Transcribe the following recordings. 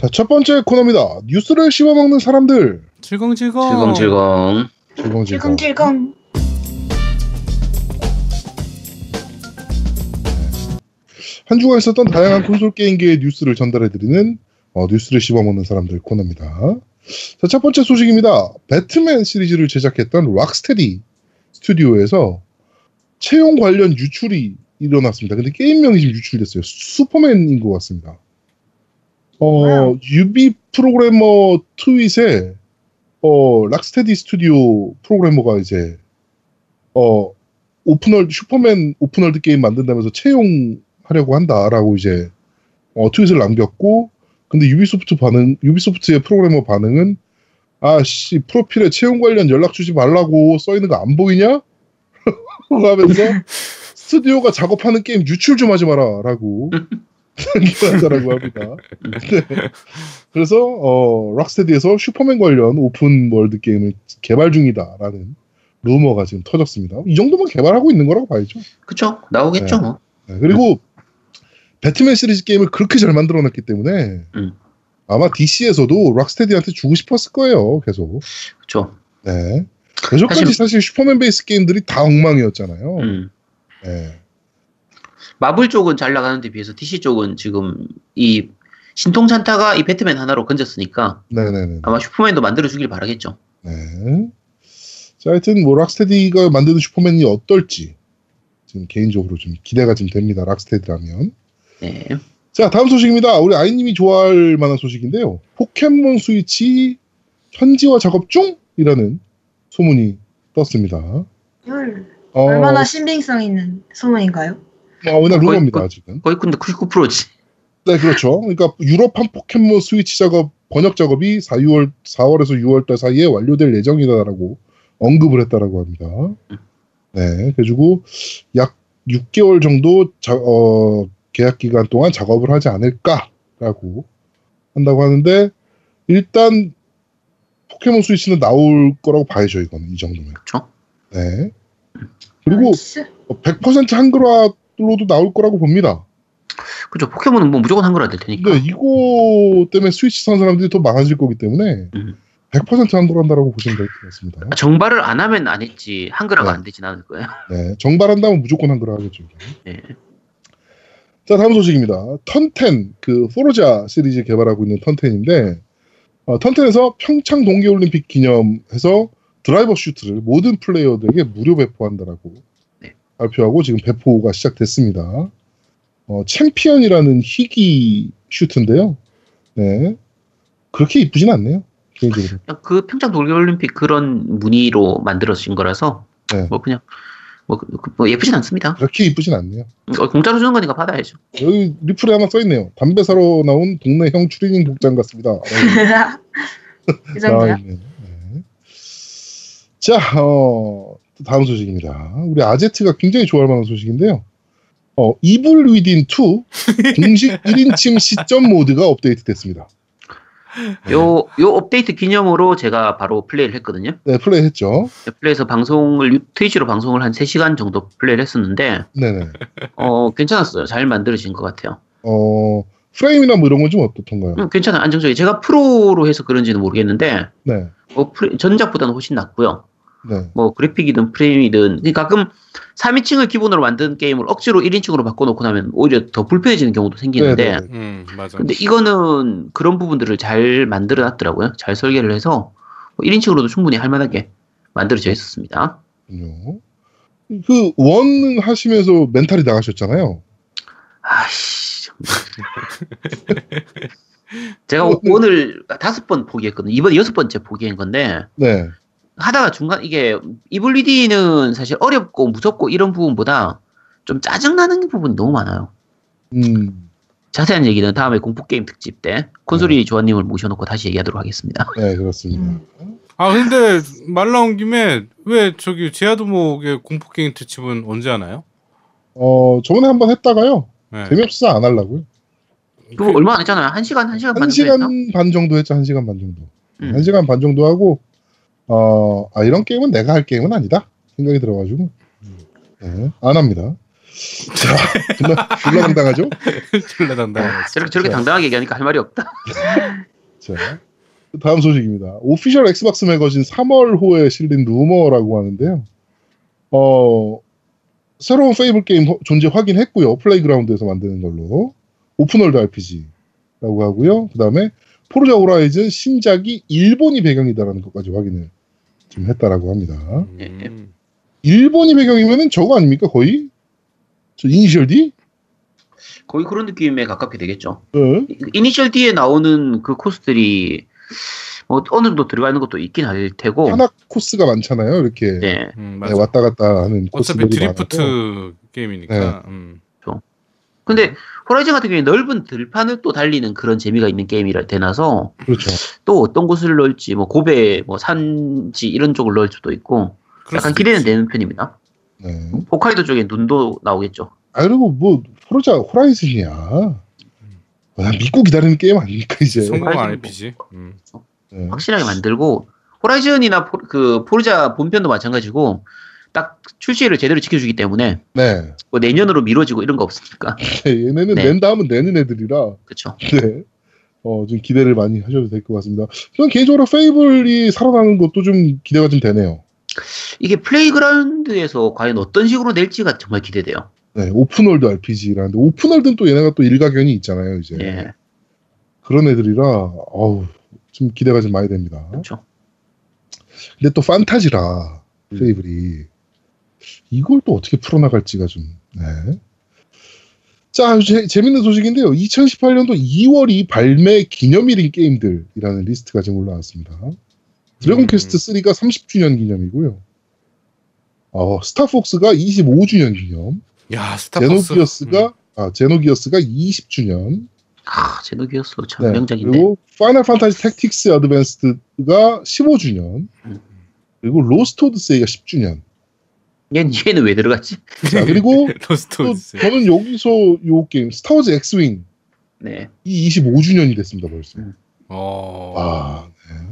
자, 첫 번째 코너입니다. 뉴스를 씹어먹는 사람들. 질겅질겅. 질겅질겅. 질겅질겅. 질겅질겅. 한 주간 있었던 다양한 콘솔 게임계의 뉴스를 전달해드리는 어, 뉴스를 씹어먹는 사람들 코너입니다. 자, 첫 번째 소식입니다. 배트맨 시리즈를 제작했던 락스테디 스튜디오에서 채용 관련 유출이 일어났습니다. 근데 게임명이 지금 유출됐어요. 슈퍼맨인 것 같습니다. 어, wow. 유비 프로그래머 트윗에 어, 락스테디 스튜디오 프로그래머가 이제 어, open world 슈퍼맨 open world 게임 만든다면서 채용하려고 한다라고 이제 어, 트윗을 남겼고 근데 유비소프트 반응 유비소프트의 프로그래머 반응은 아씨 프로필에 채용 관련 연락 주지 말라고 써 있는 거 안 보이냐? 하면서 스튜디오가 작업하는 게임 유출 좀 하지 마라라고 남겨놨다라고 합니다. 네. 그래서 어, 락스테디에서 슈퍼맨 관련 open world 게임을 개발 중이다라는 루머가 지금 터졌습니다. 이 정도면 개발하고 있는 거라고 봐야죠. 그쵸? 나오겠죠, 네. 뭐. 네, 그리고 배트맨 시리즈 게임을 그렇게 잘 만들어놨기 때문에 음. 아마 DC에서도 락스테디한테 주고 싶었을 거예요. 계속. 그쵸. 네. 여태까지 사실- 사실 슈퍼맨 베이스 게임들이 다 엉망이었잖아요. 음. 네. 마블 쪽은 잘 나가는 데 비해서 DC 쪽은 지금 이 신통찬타가 이 배트맨 하나로 건졌으니까 네네네. 아마 슈퍼맨도 만들어주길 바라겠죠. 네. 자, 하여튼 뭐 락스테디가 만드는 슈퍼맨이 어떨지 지금 개인적으로 좀 기대가 좀 됩니다. 락스테디라면. 네. 자, 다음 소식입니다. 우리 아이님이 좋아할 만한 소식인데요. 포켓몬 스위치 현지화 작업 중이라는 소문이 떴습니다. 헐, 어, 얼마나 신빙성 있는 소문인가요? 어, 워낙 거의 루머입니다, 그- 아직은. 거의 근데 99%지. 네, 그렇죠. 그러니까 유럽판 포켓몬 스위치 작업 번역 작업이 4, 6월 4월에서 6월달 사이에 완료될 예정이다라고 언급을 했다라고 합니다. 네, 그래가지고 약 6개월 정도 자- 어, 계약 기간 동안 작업을 하지 않을까라고 한다고 하는데 일단 포켓몬 스위치는 나올 거라고 봐야죠, 이거는 이 정도면. 그쵸? 네. 그리고 nice. 100% 한글화 로도 나올 거라고 봅니다. 그죠. 포켓몬은 뭐 무조건 한글화 될 테니까. 근데 이거 때문에 스위치 산 사람들이 더 많아질 거기 때문에 음. 100% 한글화한다라고 보시면 될 것 같습니다. 정발을 안 하면 안 했지 한글화가 네. 안 되진 않을 거예요. 네, 정발한다면 무조건 한글화 하겠죠. 네. 자, 다음 소식입니다. Turn 10, 그 포르자 시리즈 개발하고 있는 Turn 10인데 어, Turn 10에서 평창 동계올림픽 기념해서 드라이버 슈트를 모든 플레이어들에게 무료 배포한다라고 네. 발표하고 지금 배포가 시작됐습니다. 어, 챔피언이라는 희귀 슈트인데요. 네, 그렇게 이쁘진 않네요. 개인적으로. 그냥 그 평창 동계올림픽 그런 무늬로 만들어진 거라서 네. 뭐 그냥 뭐, 그- 그- 뭐 예쁘진 않습니다. 그렇게 이쁘진 않네요. 어, 공짜로 주는 거니까 받아야죠. 여기 리플에 하나 써있네요. 담배 사러 나온 동네 형 추리닝 복장 같습니다. 그 정도야? 나와있네요. 네. 자, 어, 또 다음 소식입니다. 우리 아제트가 굉장히 좋아할 만한 소식인데요. 어, 이블 위딘 2 공식 1인칭 시점 모드가 업데이트 됐습니다. 요, 요 업데이트 기념으로 제가 바로 플레이를 했거든요. 네, 플레이 했죠. 플레이에서 방송을, 유- 트위치로 방송을 한 3시간 정도 플레이를 했었는데, 네네. 어, 괜찮았어요. 잘 만들어진 것 같아요. 어, 프레임이나 뭐 이런 건 좀 어떻던가요? 음, 괜찮아요. 안정적이. 제가 프로로 해서 그런지는 모르겠는데, 네. 뭐 프레- 전작보다는 훨씬 낫고요. 네. 뭐 그래픽이든 프레임이든 그러니까 가끔 3인칭을 기본으로 만든 게임을 억지로 1인칭으로 바꿔놓고 나면 오히려 더 불편해지는 경우도 생기는데 네, 네, 네. 음, 맞아. 근데 이거는 그런 부분들을 잘 만들어 놨더라고요. 잘 설계를 해서 1인칭으로도 충분히 할 만하게 만들어져 있었습니다. 그, 원 하시면서 멘탈이 나가셨잖아요. 아이씨. 정말. 제가 오늘 다섯 번 포기했거든요. 이번 여섯 번째 포기한 건데 네. 하다가 중간 이게 이블리디는 사실 어렵고 무섭고 이런 부분보다 좀 짜증나는 부분이 너무 많아요. 음, 자세한 얘기는 다음에 공포 게임 특집 때 콘솔이 조아님을 모셔놓고 다시 얘기하도록 하겠습니다. 네, 그렇습니다. 음. 아 근데 말 나온 김에 왜 저기 제아도목의 공포 게임 특집은 언제 하나요? 어, 저번에 한번 했다가요. 네. 재미없어서 안 하려고요. 그거 얼마 안 했잖아요. 한 시간 한 시간 반한 정도 했나? 시간 반 정도 했죠. 한 시간 반 정도. 음. 한 시간 반 정도 하고, 어, 아, 이런 게임은 내가 할 게임은 아니다. 생각이 들어가지고, 네, 안 합니다. 자, 존나, 존나 당당하죠? 졸라 당당. 저렇게, 저렇게 자. 당당하게 얘기하니까 할 말이 없다. 자, 다음 소식입니다. 오피셜 엑스박스 매거진 3월호에 실린 루머라고 하는데요. 어, 새로운 페이블 게임 허- 존재 확인했고요. 플레이그라운드에서 만드는 걸로. open world RPG라고 하고요. 그 다음에 포르자 호라이즌 신작이 일본이 배경이다라는 것까지 확인을 좀 했다라고 합니다. 음. 일본이 배경이면은 저거 아닙니까? 거의? 저 이니셜 D? 거의 그런 느낌에 가깝게 되겠죠. 네. 이니셜 D에 나오는 그 코스들이 뭐 어느 정도 들어가 있는 것도 있긴 할 테고. 하나 코스가 많잖아요. 이렇게 네. 음, 네. 왔다 갔다 하는 어차피 코스들이 드리프트 많아서. 게임이니까. 음. 근데 호라이즌 같은 경우에 넓은 들판을 또 달리는 그런 재미가 있는 게임이라 되나서 그렇죠. 또 어떤 곳을 넣을지 뭐 고베 뭐 산지 이런 쪽을 넣을 수도 있고 약간 기대는 있지. 되는 편입니다. 네. 홋카이도 쪽에 눈도 나오겠죠. 아 그리고 뭐 포르자 호라이즌이야. 난 믿고 기다리는 게임 아닙니까 이제. 성공 RPG. 음. 네. 확실하게 만들고 호라이즌이나 포, 그 포르자 본편도 마찬가지고 딱 출시를 제대로 지켜주기 때문에 네. 뭐 내년으로 미뤄지고 이런 거 없으니까 얘네는 네. 낸다 하면 내는 애들이라 그렇죠. 네. 어, 좀 기대를 많이 하셔도 될 것 같습니다. 저는 개인적으로 페이블이 살아나는 것도 좀 기대가 좀 되네요. 이게 플레이그라운드에서 과연 어떤 식으로 낼지가 정말 기대돼요. 네, 오픈월드 RPG라는데 오픈월드는 또 얘네가 또 일가견이 있잖아요, 이제. 예, 그런 애들이라 어우, 좀 기대가 좀 많이 됩니다. 그렇죠. 근데 또 판타지라 음. 페이블이 이걸 또 어떻게 풀어나갈지가 좀 네. 자 재, 재밌는 소식인데요 2018년도 2월이 발매 기념일인 게임들이라는 리스트가 지금 올라왔습니다 드래곤 음. 퀘스트 3가 30주년 기념이고요 어, 스타폭스가 25주년 기념 야 스타폭스. 제노기어스가 음. 아, 제노기어스가 20주년 아, 제노기어스 참 네, 명작인데. 그리고 파이널 판타지 택틱스 어드밴스드가 15주년 음. 그리고 로스트 오드세이가 10주년 얘는, 얘는 왜 들어갔지? 자 그리고 또. 저는 여기서 요 게임 스타워즈 엑스윙 네. 이 25주년이 됐습니다 벌써. 음. 어. 아, 네.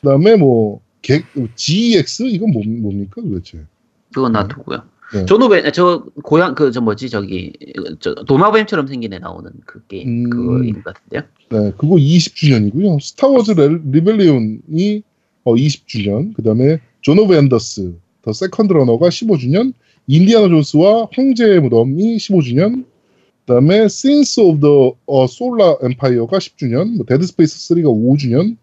그다음에 뭐 개, GX 이건 뭐, 뭡니까 도대체? 그건 놔두고요. 네. 존오벤, 저, 고향, 그, 저 뭐지, 저기, 저, 도마뱀처럼 생긴 애 나오는 그 게임, 음. 그거인 것 같은데요. 네, 그거 20주년이고요. 스타워즈 레- 리벨리온이 어, 20주년. 그다음에 존 오브 앤더스 더 세컨드 러너가 15주년. 인디아나 존스와 황제의 무덤이 15주년. 그다음에 신스 오브 더 솔라 엠파이어가 10주년. 뭐 데드 스페이스 3가 5주년.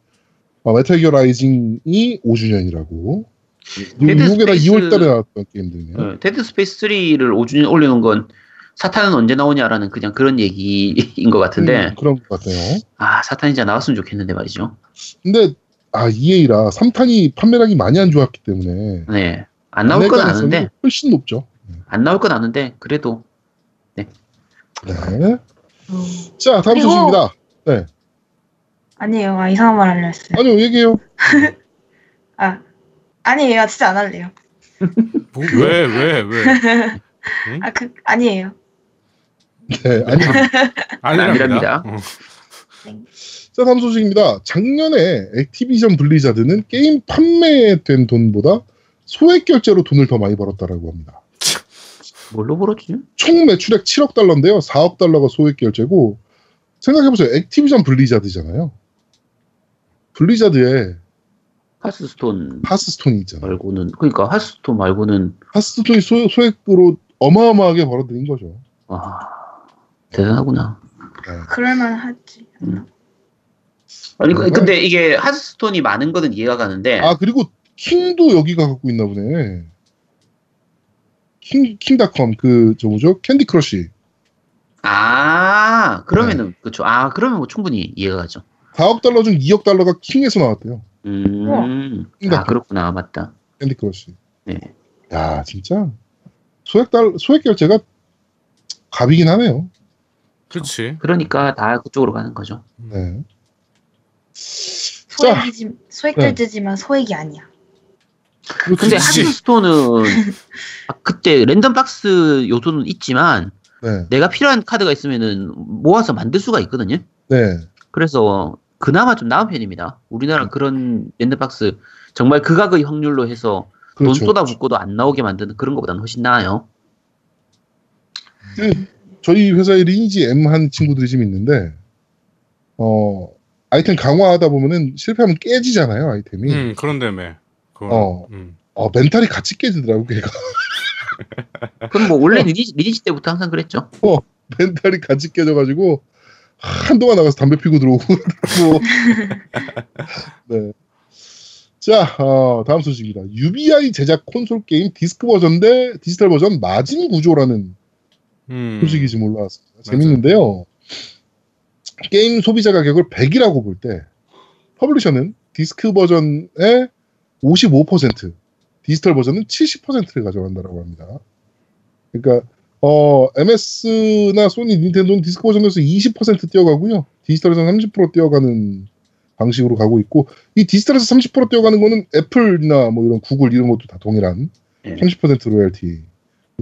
어, 메탈 기어 라이징이 5주년이라고. 데드 이게 다 스페이스- 2월달에 나왔던 게임들이네요. 어, 데드 스페이스 3를 5주년 올리는 건 3탄은 언제 나오냐라는 그냥 그런 얘기인 것 같은데, 음, 그런 것 같아요. 아, 3탄이 진짜 나왔으면 좋겠는데 말이죠. 근데 아 EA라 3탄이 판매량이 많이 안 좋았기 때문에 네. 안 나올 건 아는데, 훨씬 높죠. 안 나올 건 아는데, 그래도, 네. 어, 자 다음 그리고- 소식입니다. 아니에요. 아, 이상한 말 하려 했어요. 아니요 얘기해요. 아, 아니에요. 진짜 안 할래요. 뭐, 왜, 왜, 왜? 아, 그, 아니에요. 네 아니. 아니랍니다. 어. 자 다음 소식입니다. 작년에 액티비전 블리자드는 게임 판매된 돈보다 소액 결제로 돈을 더 많이 벌었다라고 합니다. 뭘로 벌었지? 총 매출액 7억 달러인데요. 4억 달러가 소액 결제고 생각해보세요. 액티비전 블리자드잖아요. 블리자드에 하스스톤 하스스톤이 있잖아요. 말고는, 그러니까 하스스톤 말고는, 하스스톤이 소, 소액으로 어마어마하게 벌어들인 거죠. 와, 대단하구나. 네. 그럴만 하지. 아니, 그- 그런가? 근데 이게 하스스톤이 많은 거는 이해가 가는데, 아 그리고 킹도 여기가 갖고 있나 보네. 킹 킹닷컴 그 저 뭐죠? 캔디 크러쉬 아, 그러면은, 그쵸. 아, 그러면 뭐 충분히 이해가 가죠. 4억 달러 중 2억 달러가 킹에서 나왔대요. 음. 아, 그렇구나. 맞다. 캔디 크러쉬. 네. 야 진짜 소액 달 소액 결제가 갑이긴 하네요. 그렇지. 그러니까 다 그쪽으로 가는 거죠. 네. 소액이지, 소액 네. 결제지만 소액이 아니야. 근데 그치. 하스스톤은 아, 그때 랜덤 박스 요소는 있지만 네. 내가 필요한 카드가 있으면은 모아서 만들 수가 있거든요. 네. 그래서 그나마 좀 나은 편입니다. 우리나라 그런 랜덤 박스 정말 극악의 확률로 해서 그렇죠. 돈 쏟아붓고도 안 나오게 만드는 그런 것보다는 훨씬 나아요. 저희 회사에 리니지 M 한 친구들이 좀 있는데 어 아이템 강화하다 보면은 실패하면 깨지잖아요 아이템이. 음, 그런다며. 어. 음. 어 멘탈이 같이 깨지더라고 걔가. 그럼 뭐 원래 리니지, 리니지 때부터 항상 그랬죠. 멘탈이 같이 깨져가지고 한동안 나가서 담배 피고 들어오고 그러고. 네. 자, 어, 다음 소식입니다. UBI 제작 콘솔 게임 디스크 버전 대 디지털 버전 마진 구조라는 음. 소식이 지금 올라왔습니다. 재밌는데요. 게임 소비자 가격을 100이라고 볼 때 publisher는 디스크 버전의 55%, 디지털 버전은 70%를 가져간다라고 합니다. 그러니까 어, MS나 소니, 닌텐도는 디스크 버전에서 20% 떼어가고요. 디지털에서 30% 떼어가는 방식으로 가고 있고 이 디지털에서 30% 떼어가는 거는 애플이나 뭐 이런 구글 이런 것도 다 동일한 예. 30% 로열티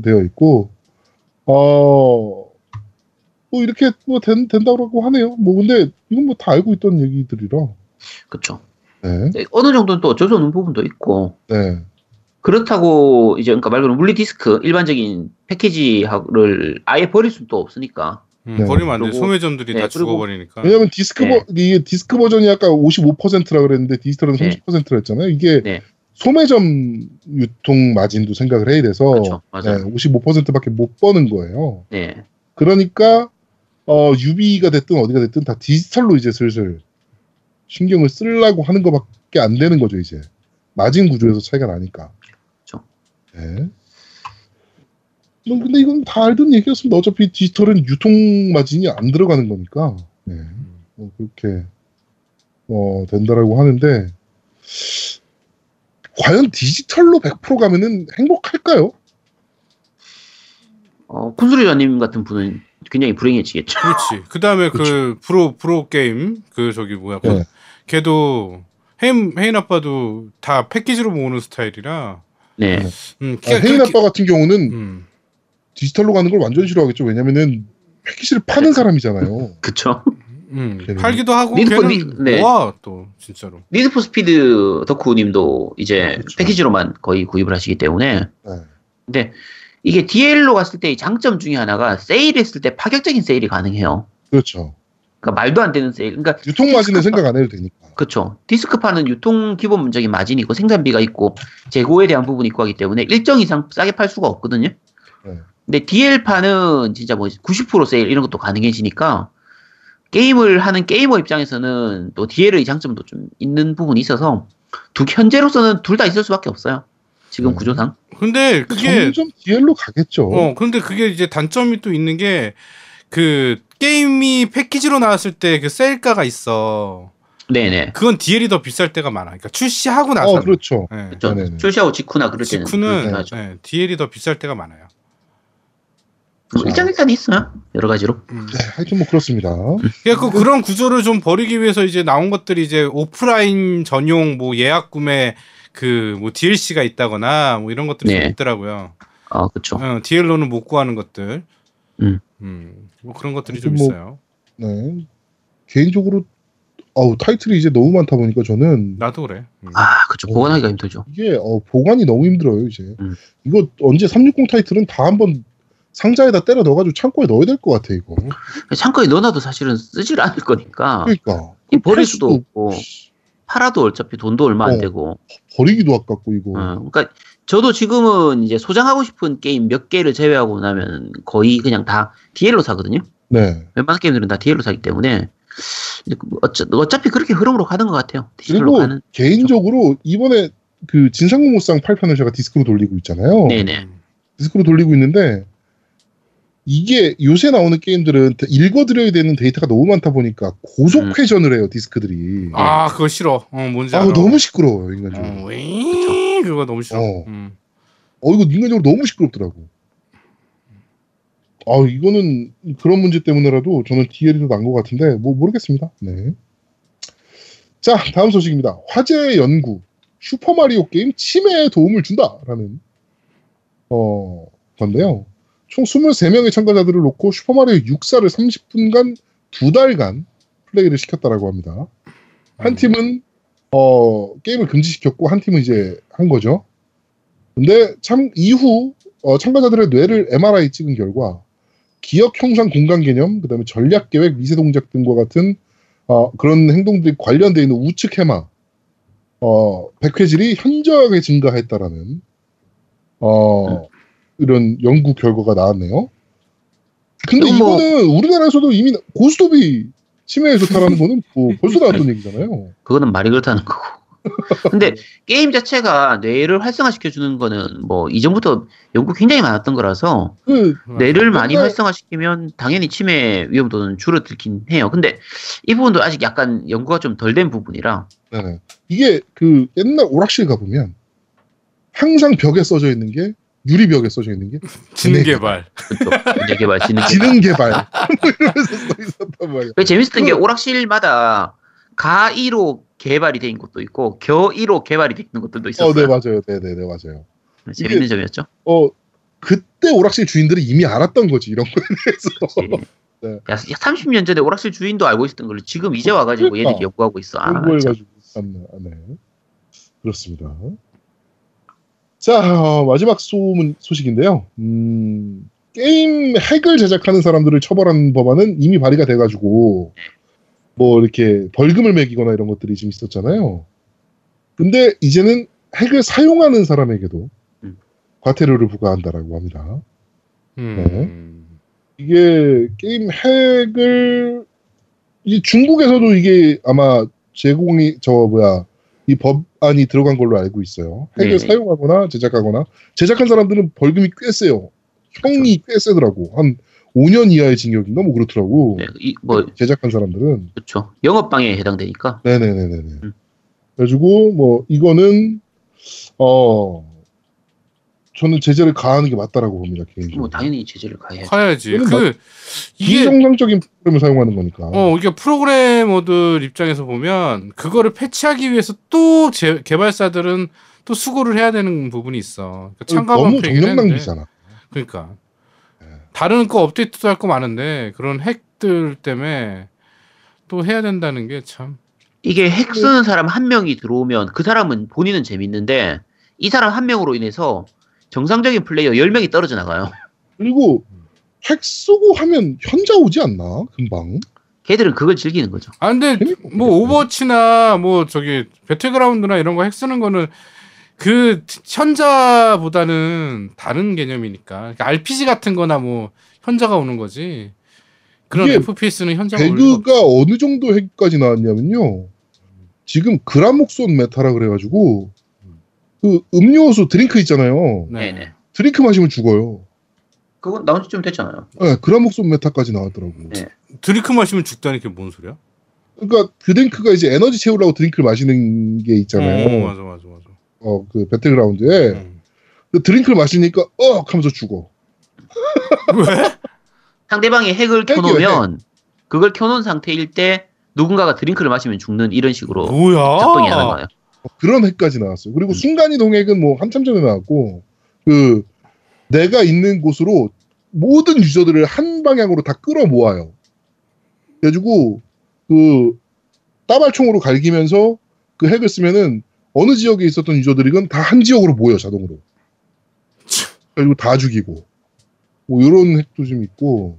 되어 있고 어. 뭐 이렇게 뭐 된, 된다고 하네요. 뭐 근데 이건 뭐 다 알고 있던 얘기들이라. 그렇죠. 네. 어느 정도는 또 어쩔 수 없는 부분도 있고 네. 그렇다고 이제 그러니까 말 그대로 물리 디스크 일반적인 패키지를 아예 버릴 또 없으니까 음, 네. 버리면 안 돼. 소매점들이 네, 다 죽어버리니까. 왜냐면 디스크 버, 이게 디스크 버전이 아까 55%라 그랬는데 디지털은 네. 30%라 했잖아요. 이게 네. 소매점 유통 마진도 생각을 해야 돼서 그렇죠. 맞아요. 네, 55%밖에 못 버는 거예요. 네. 그러니까 어, UB가 됐든 어디가 됐든 다 디지털로 이제 슬슬 신경을 쓰려고 하는 것밖에 안 되는 거죠 이제 마진 구조에서 차이가 나니까. 그렇죠. 네. 뭐 근데 이건 다 알던 얘기였습니다. 어차피 디지털은 유통 마진이 안 들어가는 거니까. 네. 뭐 그렇게 어, 된다라고 하는데 과연 디지털로 100% 가면은 행복할까요? 어, 쿤수리자님 같은 분은 굉장히 불행해지겠죠. 그렇지. 그 다음에 그 그렇죠. 프로 프로 게임 그 저기 뭐야? 그 네. 걔도 혜인 혜인 아빠도 다 패키지로 모으는 스타일이라. 네. 네. 음, 아, 혜인 아빠 같은 경우는 음. 디지털로 가는 걸 완전 싫어하겠죠. 왜냐면은 패키지를 파는 사람이잖아요. 그쵸. 음. 걔는. 팔기도 하고 니드포 걔는 니- 네. 모아 또 진짜로. 니드포 스피드 덕후님도 이제 그렇죠. 패키지로만 거의 구입을 하시기 때문에 네. 근데 이게 DL로 갔을 때의 장점 중에 하나가 세일했을 때 파격적인 세일이 가능해요. 그렇죠. 그러니까 말도 안 되는 세일. 그러니까 유통 마진은 디스크판- 생각 안 해도 되니까. 그렇죠. 디스크판은 유통 기본적인 마진이 있고 생산비가 있고 재고에 대한 부분이 있고 하기 때문에 일정 이상 싸게 팔 수가 없거든요. 네. 근데 DL파는 진짜 뭐 90% 세일 이런 것도 가능해지니까 게임을 하는 게이머 입장에서는 또 DL의 장점도 좀 있는 부분이 있어서 두 현재로서는 둘 다 있을 수밖에 없어요. 지금 네. 구조상. 근데 그게 점점 DL로 가겠죠. 어 근데 그게 이제 단점이 또 있는 게 그 게임이 패키지로 나왔을 때그 셀가가 있어. 네네. 그건 DL이 더 비쌀 때가 많아. 그러니까 출시하고 나서. 어, 그렇죠. 네. 그렇죠. 네네네. 출시하고 직후나 그럴 때는 직후는. 네, DL이 더 비쌀 때가 많아요. 뭐 일장일단이 있어요. 여러 가지로. 음. 네, 하여튼 뭐 그렇습니다. 그러니까 그 그런 구조를 좀 버리기 위해서 이제 나온 것들이 이제 오프라인 전용 뭐 예약 구매 그 뭐 DLC가 있다거나 뭐 이런 것들이 좀 네. 있더라고요. 아 그렇죠. 어, DL로는 못 구하는 것들. 음. 음, 뭐 그런 것들이 좀 뭐- 있어요. 네. 개인적으로 어우 타이틀이 이제 너무 많다 보니까 저는 나도 그래. 음. 아 그렇죠. 어. 보관하기가 힘들죠. 이게 어, 보관이 너무 힘들어요 이제. 음. 이거 언제 360 타이틀은 다 한번 상자에다 때려 넣어 가지고 창고에 넣어야 될 것 같아 이거. 창고에 넣어 놔도 사실은 쓰질 않을 거니까 그러니까 이 버릴 수도 없고 팔아도 어차피 돈도 얼마 안 어. 되고. 버리기도 아깝고 이거. 어, 그러니까 저도 지금은 이제 소장하고 싶은 게임 몇 개를 제외하고 나면 거의 그냥 다 DL로 사거든요. 네. 웬만한 게임들은 다 DL로 사기 때문에 그 어차, 어차피 그렇게 흐름으로 가는 것 같아요. 디지털로 그리고 가는. 개인적으로 이번에 그 진삼국무쌍 8편을 제가 디스크로 돌리고 있잖아요. 네네. 디스크로 돌리고 있는데 이게 요새 나오는 게임들은 읽어들여야 되는 데이터가 너무 많다 보니까 고속 음. 회전을 해요 디스크들이. 아 그거 싫어. 어 뭔지 알아. 아우 너무 시끄러워요 인간적으로. 어, 윙 그거 너무 싫어. 어. 음. 어 이거 인간적으로 너무 시끄럽더라고. 아 이거는 그런 문제 때문에라도 저는 더 나은 것 같은데 뭐 모르겠습니다. 네. 자 다음 소식입니다. 화제 연구 슈퍼 마리오 게임 치매에 도움을 준다라는 어 건데요. 총 23명의 참가자들을 놓고 슈퍼 마리오 64를 30분간 두 달간 플레이를 시켰다라고 합니다. 한 음. 팀은 어 게임을 금지시켰고 한 팀은 이제 한 거죠. 근데 참 이후 어, 참가자들의 뇌를 MRI 찍은 결과 기억 형상 공간 개념, 그다음에 전략 계획, 미세 동작 등과 같은 어, 그런 행동들이 관련되어 있는 우측 해마, 어, 백회질이 현저하게 증가했다라는 어, 이런 연구 결과가 나왔네요. 근데 뭐- 이거는 우리나라에서도 이미 고스톱이 치매에 좋다라는 거는 뭐 벌써 나왔던 얘기잖아요. 그거는 말이 그렇다는 거고. 근데 게임 자체가 뇌를 활성화시켜주는 거는 뭐 이전부터 연구 굉장히 많았던 거라서 그 뇌를 많이 맨날- 활성화시키면 당연히 치매 위험도는 줄어들긴 해요. 근데 이 부분도 아직 약간 연구가 좀 덜 된 부분이라 네네. 이게 그 옛날 오락실 가보면 항상 벽에 써져 있는 게 유리벽에 써져 있는 게 지능 개발. 그쪽 뇌 개발, 지능 개발. 지능 개발 뭐 이러면서 써 있었단 말이야. 왜 재밌었던 게 그- 오락실마다 가1로 개발이 된 곳도 있고 겨1로 개발이 돼 있는 곳들도 있었어요. 어, 네 맞아요. 네 네 네 맞아요. 재밌는 이게- 점이었죠. 어 그때 오락실 주인들이 이미 알았던 거지 이런 거에 대해서. 네. 야, 30년 전에 오락실 주인도 알고 있었던 걸 지금 이제 와가지고 그러니까. 얘들이 연구하고 있어. 아, 참. 공부해가지고 네, 네. 그렇습니다. 자 어, 마지막 소문 소식인데요. 음, 게임 핵을 제작하는 사람들을 처벌하는 법안은 이미 발의가 돼가지고 뭐 이렇게 벌금을 매기거나 이런 것들이 지금 있었잖아요. 근데 이제는 핵을 사용하는 사람에게도 음. 과태료를 부과한다라고 합니다. 음. 이게 게임 핵을 이 중국에서도 이게 아마 제공이 저 뭐야 이 법안이 들어간 걸로 알고 있어요. 핵을 네네. 사용하거나 제작하거나 제작한 사람들은 벌금이 꽤 세요. 형이 꽤 세더라고. 한 5년 이하의 징역인가 뭐 그렇더라고. 네, 이, 뭐, 제작한 사람들은 그렇죠. 영업 방해에 해당되니까. 네네네네네. 음. 그래가지고 뭐 이거는 어 저는 제재를 가하는 게 맞다라고 봅니다 개인적으로. 뭐, 당연히 제재를. 가야지. 이거는 그 이게 비정상적인 프로그램을 사용하는 거니까. 어 이게 프로그래머들 입장에서 보면 그거를 패치하기 위해서 또 제, 개발사들은 또 수고를 해야 되는 부분이 있어. 그러니까 참가만 너무 정력. 낭비잖아. 그러니까 네. 다른 거 업데이트도 할 거 많은데 그런 핵들 때문에 또 해야 된다는 게 참. 이게 핵 쓰는 사람 한 명이 들어오면 그 사람은 본인은 재밌는데 이 사람 한 명으로 인해서 정상적인 플레이어 10명이 떨어져 나가요. 그리고 핵 쓰고 하면 현자 오지 않나? 금방. 걔들은 그걸 즐기는 거죠. 아 근데 뭐. 오버워치나 뭐 저기 배틀그라운드나 이런 거 핵 쓰는 거는 그 현자보다는 다른 개념이니까 그러니까 RPG 같은 거나 뭐 현자가 오는 거지 그런 FPS는 현자가 오는 거 배그가 어느 정도 핵까지 나왔냐면요. 지금 그라목손 meta라 그래가지고 그 음료수 드링크 있잖아요. 네. 네네. 드링크 마시면 죽어요. 그건 나온 지좀 됐잖아요. 네, 그라목손 meta까지 나왔더라고. 네. 드링크 마시면 죽다는 게뭔 소리야? 그러니까 드링크가 이제 에너지 채우려고 드링크를 마시는 게 어, 있잖아요. 맞아 맞아 맞아. 어, 그 배틀그라운드에 음. 그 드링크를 마시니까 어 하면서 죽어. 왜? 상대방이 핵을 켜놓으면 그걸 켜놓은 상태일 때 누군가가 드링크를 마시면 죽는 이런 식으로 뭐야? 작동이 하는 거예요. 어, 그런 핵까지 나왔어요. 그리고 음. 순간이동 핵은 뭐 한참 전에 나왔고 그 내가 있는 곳으로 모든 유저들을 한 방향으로 다 끌어 모아요. 그래가지고 그 따발총으로 갈기면서 그 핵을 쓰면은 어느 지역에 있었던 유저들이건 다 한 지역으로 모여 자동으로. 그리고 다 죽이고 뭐 이런 핵도 좀 있고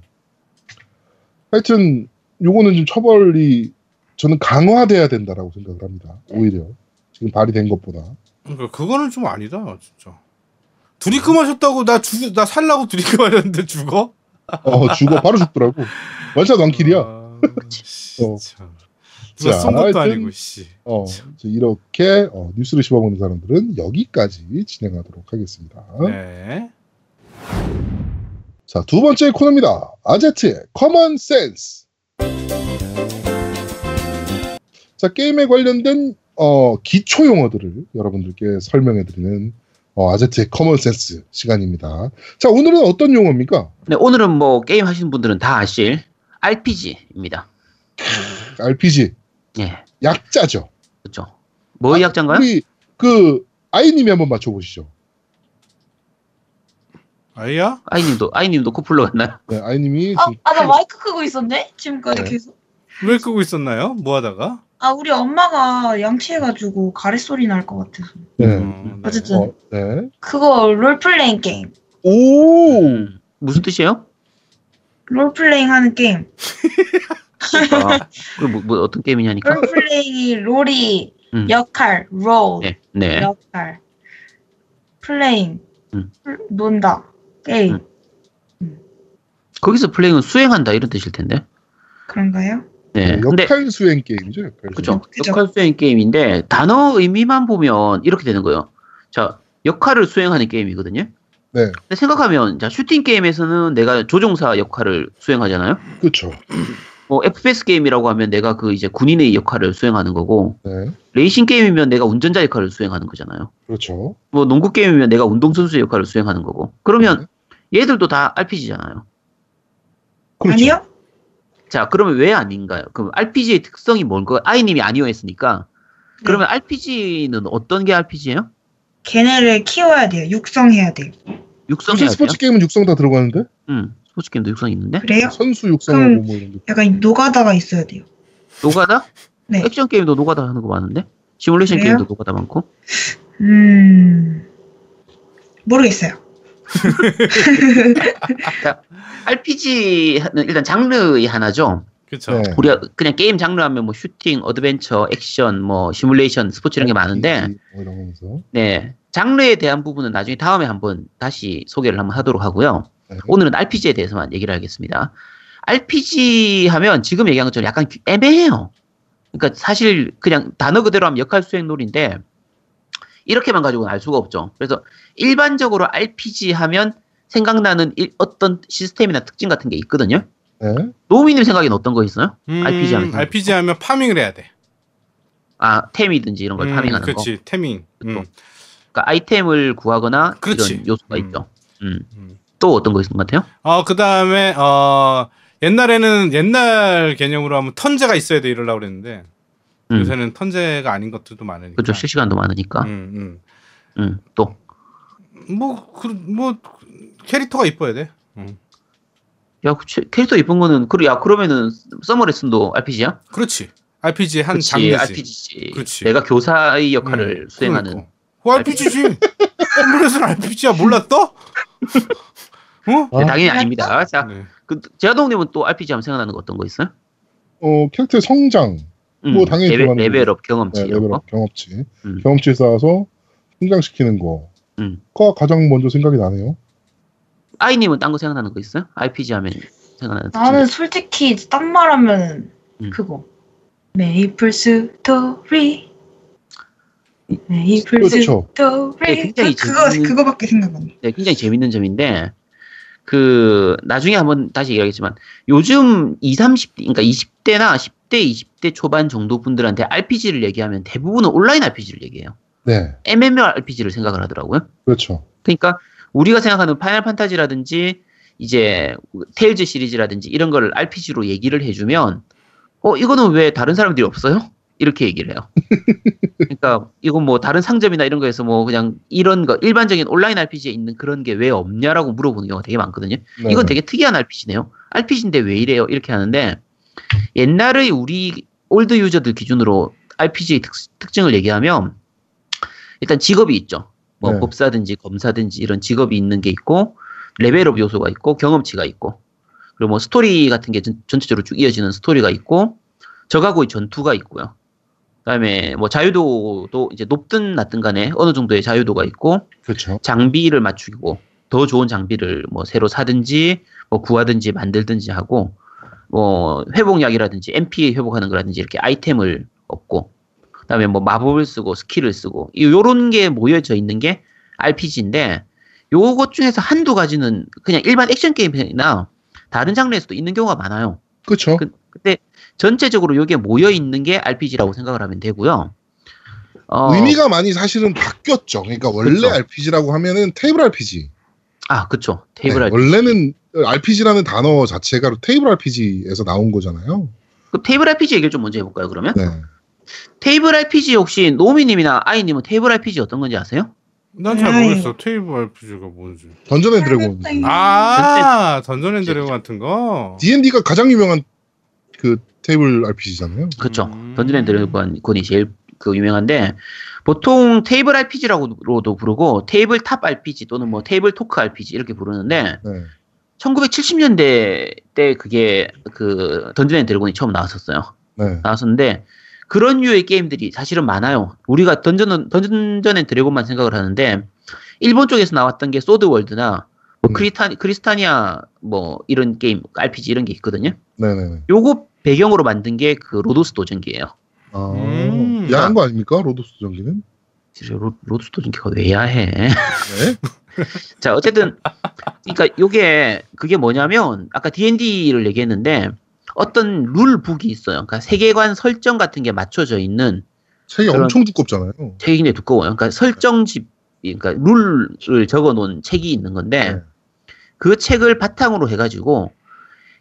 하여튼 요거는 좀 처벌이 저는 강화돼야 된다라고 생각을 합니다. 오히려 지금 발의된 것보다. 그러니까 그거는 좀 아니다 진짜. 드링크 마셨다고 나 죽, 나 살라고 드링크 마셨는데 죽어? 어 죽어 바로 죽더라고. 완전 one kill이야. 아, 씨, 어. 참. 누가 자, 쏜 것도 하여튼 아니고 씨. 어 이렇게 어, 뉴스를 씹어보는 사람들은 여기까지 진행하도록 하겠습니다. 네. 자 두 번째 코너입니다. 아제트의 common sense. 자 게임에 관련된 어, 기초 용어들을 여러분들께 설명해드리는 어, 아제트의 common sense 시간입니다. 자 오늘은 어떤 용어입니까? 네, 오늘은 뭐 게임 하시는 분들은 다 아실 RPG입니다. RPG 예, 약자죠. 그렇죠. 뭐 약자인가요? 우리 그 아이님이 한번 맞춰보시죠. 아이야? 아이님도 아이님도 코 풀러 갔나요? 네, 아이님이 아, 지금 아, 나 마이크 끄고 있었네? 지금까지 네. 계속. 왜 끄고 있었나요? 뭐 하다가? 아, 우리 엄마가 양치해가지고 가래 소리 날 것 같아서. 네. 음, 네. 어쨌든. 어, 네. 그거 롤플레잉 게임. 오 음, 무슨 뜻이에요? 롤플레잉 하는 게임. 그러니까 그 뭐, 뭐 어떤 게임이냐니까. role-playing이 role이 음. 역할, role, 네, 네. 역할. playing, 음. 플- 논다, 게임. 음. 거기서 플레이는 수행한다 이런 뜻일 텐데. 그런가요? 네. 뭐 근데 역할 수행 게임이죠. 역할. 그죠. 역할 수행 게임인데 단어 의미만 보면 이렇게 되는 거예요. 자, 역할을 수행하는 게임이거든요. 네, 근데 생각하면 자, 슈팅 게임에서는 내가 조종사 역할을 수행하잖아요. 그렇죠. 뭐 FPS 게임이라고 하면 내가 그 이제 군인의 역할을 수행하는 거고 네, 레이싱 게임이면 내가 운전자 역할을 수행하는 거잖아요. 그렇죠. 뭐 농구 게임이면 내가 운동선수 역할을 수행하는 거고. 그러면 얘들도 다 RPG잖아요. 그렇죠. 아니요? 자, 그러면 왜 아닌가요? 그럼 RPG의 특성이 뭔가? 아이님이 아니요 했으니까. 그러면 RPG는 어떤 게 RPG예요? 걔네를 키워야 돼요. 육성해야 돼요. 육성해야 돼요? 스포츠 게임은 육성 다 들어가는데? 응, 스포츠 게임도 육성 있는데? 그래요? 선수 육성하고 뭐 이런 게. 약간 노가다가 있어야 돼요. 노가다? 네. 액션 게임도 노가다 하는 거 많은데? 시뮬레이션 그래요? 게임도 노가다 많고? 음, 모르겠어요. RPG는 일단 장르의 하나죠. 그쵸. 네. 우리가 그냥 게임 장르 하면 뭐 슈팅, 어드벤처, 액션, 뭐 시뮬레이션, 스포츠 이런 게 많은데, 뭐. 네. 장르에 대한 부분은 나중에 다음에 한번 다시 소개를 한번 하도록 하고요. 네. 오늘은 RPG에 대해서만 얘기를 하겠습니다. RPG 하면 지금 얘기한 것처럼 약간 애매해요. 그러니까 사실 그냥 단어 그대로 하면 역할 수행 놀인데 이렇게만 가지고는 알 수가 없죠. 그래서 일반적으로 RPG 하면 생각나는 일- 어떤 시스템이나 특징 같은 게 있거든요. 네. 노미님 생각에는 어떤 거 있어요? 음, RPG 하면 RPG 하면 파밍을 해야 돼. 아 템이든지 이런 걸 파밍하는 거. 그렇지. 태밍. 음. 그러니까 아이템을 구하거나 그렇지. 이런 요소가 음. 있죠. 음. 음. 또 어떤 거 있는 것 같아요? 어, 그 다음에, 어, 옛날에는 옛날 개념으로 하면 턴제가 있어야 돼 이러려고 그랬는데, 음. 요새는 턴제가 아닌 것들도 많으니까. 그렇죠. 실시간도 많으니까. 음, 음. 또 음. 뭐, 그, 뭐, 캐릭터가 이뻐야 돼. 음. 야, 그 캐- 캐릭터 이쁜 거는 그래 야 그러면은 서머레슨도 RPG야? 그렇지. RPG 한 그치, 장르지. RPG지. 그렇지. 내가 교사의 역할을 음, 수행하는. 그러니까. 어, RPG지. 컴퓨터에서는 RPG야 몰랐어? 어? 네, 아. 당연히 아 닙니다. 자, 네. 그 제아동님은 또 RPG 하면 생각나는 거 어떤 거 있어요? 어, 캐릭터의 성장, 음, 뭐 당연히 레벨, 들어가는 레벨업 경험치 네. 레벨업 경험치, 음. 경험치에 쌓아서 성장시키는 거가 음. 가장 먼저 생각이 나네요. 아이님은 딴 거 생각나는 거 있어요? RPG 하면 생각나는 특징. 나는 솔직히 딴 말하면 음. 그거. 메이플 스토리. 메이플 그렇죠. 스토리. 네, 굉장히 그, 그거 재밌는- 그거밖에 생각 안 나. 네, 굉장히 재밌는 점인데 그 나중에 한번 다시 얘기하겠지만 요즘 20, 30대 그러니까 20대나 10 대, 20대 초반 정도 분들한테 RPG를 얘기하면 대부분은 온라인 RPG를 얘기해요. 네, MMORPG를 생각을 하더라고요. 그렇죠. 그러니까 우리가 생각하는 파이널 판타지라든지 이제 테일즈 시리즈라든지 이런 거를 RPG로 얘기를 해주면 어 이거는 왜 다른 사람들이 없어요? 이렇게 얘기를 해요. 그러니까 이건 뭐 다른 상점이나 이런 거에서 뭐 그냥 이런 거 일반적인 온라인 RPG에 있는 그런 게 왜 없냐라고 물어보는 경우가 되게 많거든요. 네. 이건 되게 특이한 RPG네요. RPG인데 왜 이래요? 이렇게 하는데 옛날의 우리 old 유저들 기준으로 RPG의 특, 특징을 얘기하면 일단 직업이 있죠. 뭐 네. 법사든지 검사든지 이런 직업이 있는 게 있고 레벨업 요소가 있고 경험치가 있고 그리고 뭐 스토리 같은 게 전, 전체적으로 쭉 이어지는 스토리가 있고 적하고의 전투가 있고요. 그다음에 뭐 자유도도 이제 높든 낮든 간에 어느 정도의 자유도가 있고 그렇죠. 장비를 맞추고 더 좋은 장비를 뭐 새로 사든지 뭐 구하든지 만들든지 하고 뭐 회복약이라든지 MP 회복하는 거라든지 이렇게 아이템을 얻고 그다음에 뭐 마법을 쓰고 스킬을 쓰고 이 요런 게 모여져 있는 게 RPG인데 요것 중에서 한두 가지는 그냥 일반 액션 게임이나 다른 장르에서도 있는 경우가 많아요. 그렇죠. 그- 근데 전체적으로 요게 모여 있는 게 RPG라고 생각을 하면 되고요. 어, 의미가 많이 사실은 바뀌었죠. 그러니까 원래 그쵸. RPG라고 하면은 테이블 RPG. 아 그쵸 테이블 네, RPG. 원래는 RPG라는 단어 자체가 테이블 RPG에서 나온 거잖아요. 그 테이블 RPG 얘기를 좀 먼저 해볼까요 그러면? 네. 테이블 RPG 혹시 노미님이나 아이님은 테이블 RPG 어떤 건지 아세요? 난 잘 아이. 모르겠어. 테이블 RPG가 뭔지. 던전 앤 드래곤. 아, 던전 앤 드래곤 같은 거. D&D가 가장 유명한 그 테이블 RPG잖아요. 그쵸. 음. 던전 앤 드래곤이 제일 그 유명한데 보통 테이블 RPG라고도 부르고 tabletop RPG 또는 뭐 table talk RPG 이렇게 부르는데 네. 1970년대 때 그게 그 던전 앤 드래곤이 처음 나왔었어요. 네. 나왔었는데 그런 류의 게임들이 사실은 많아요. 우리가 던전 던전 앤 드래곤만 생각을 하는데 일본 쪽에서 나왔던 게 소드 월드나 뭐 음. 크리스타, 크리스타니아 뭐 이런 게임 RPG 이런 게 있거든요. 네네네. 요거 배경으로 만든 게 그 로도스도 전기예요. 아, 음. 야한 거 아닙니까? 로도스 전기는? 진짜 로, 로도스 도 전기가 왜 야해? 네. 자, 어쨌든, 그러니까 요게, 그게 뭐냐면, 아까 D&D를 얘기했는데, 어떤 rulebook이 있어요. 그러니까 세계관 설정 같은 게 맞춰져 있는 책이 엄청 두껍잖아요. 책이 굉장히 두꺼워요. 그러니까 설정집, 그러니까 룰을 적어 놓은 책이 있는 건데, 네. 그 책을 바탕으로 해 가지고,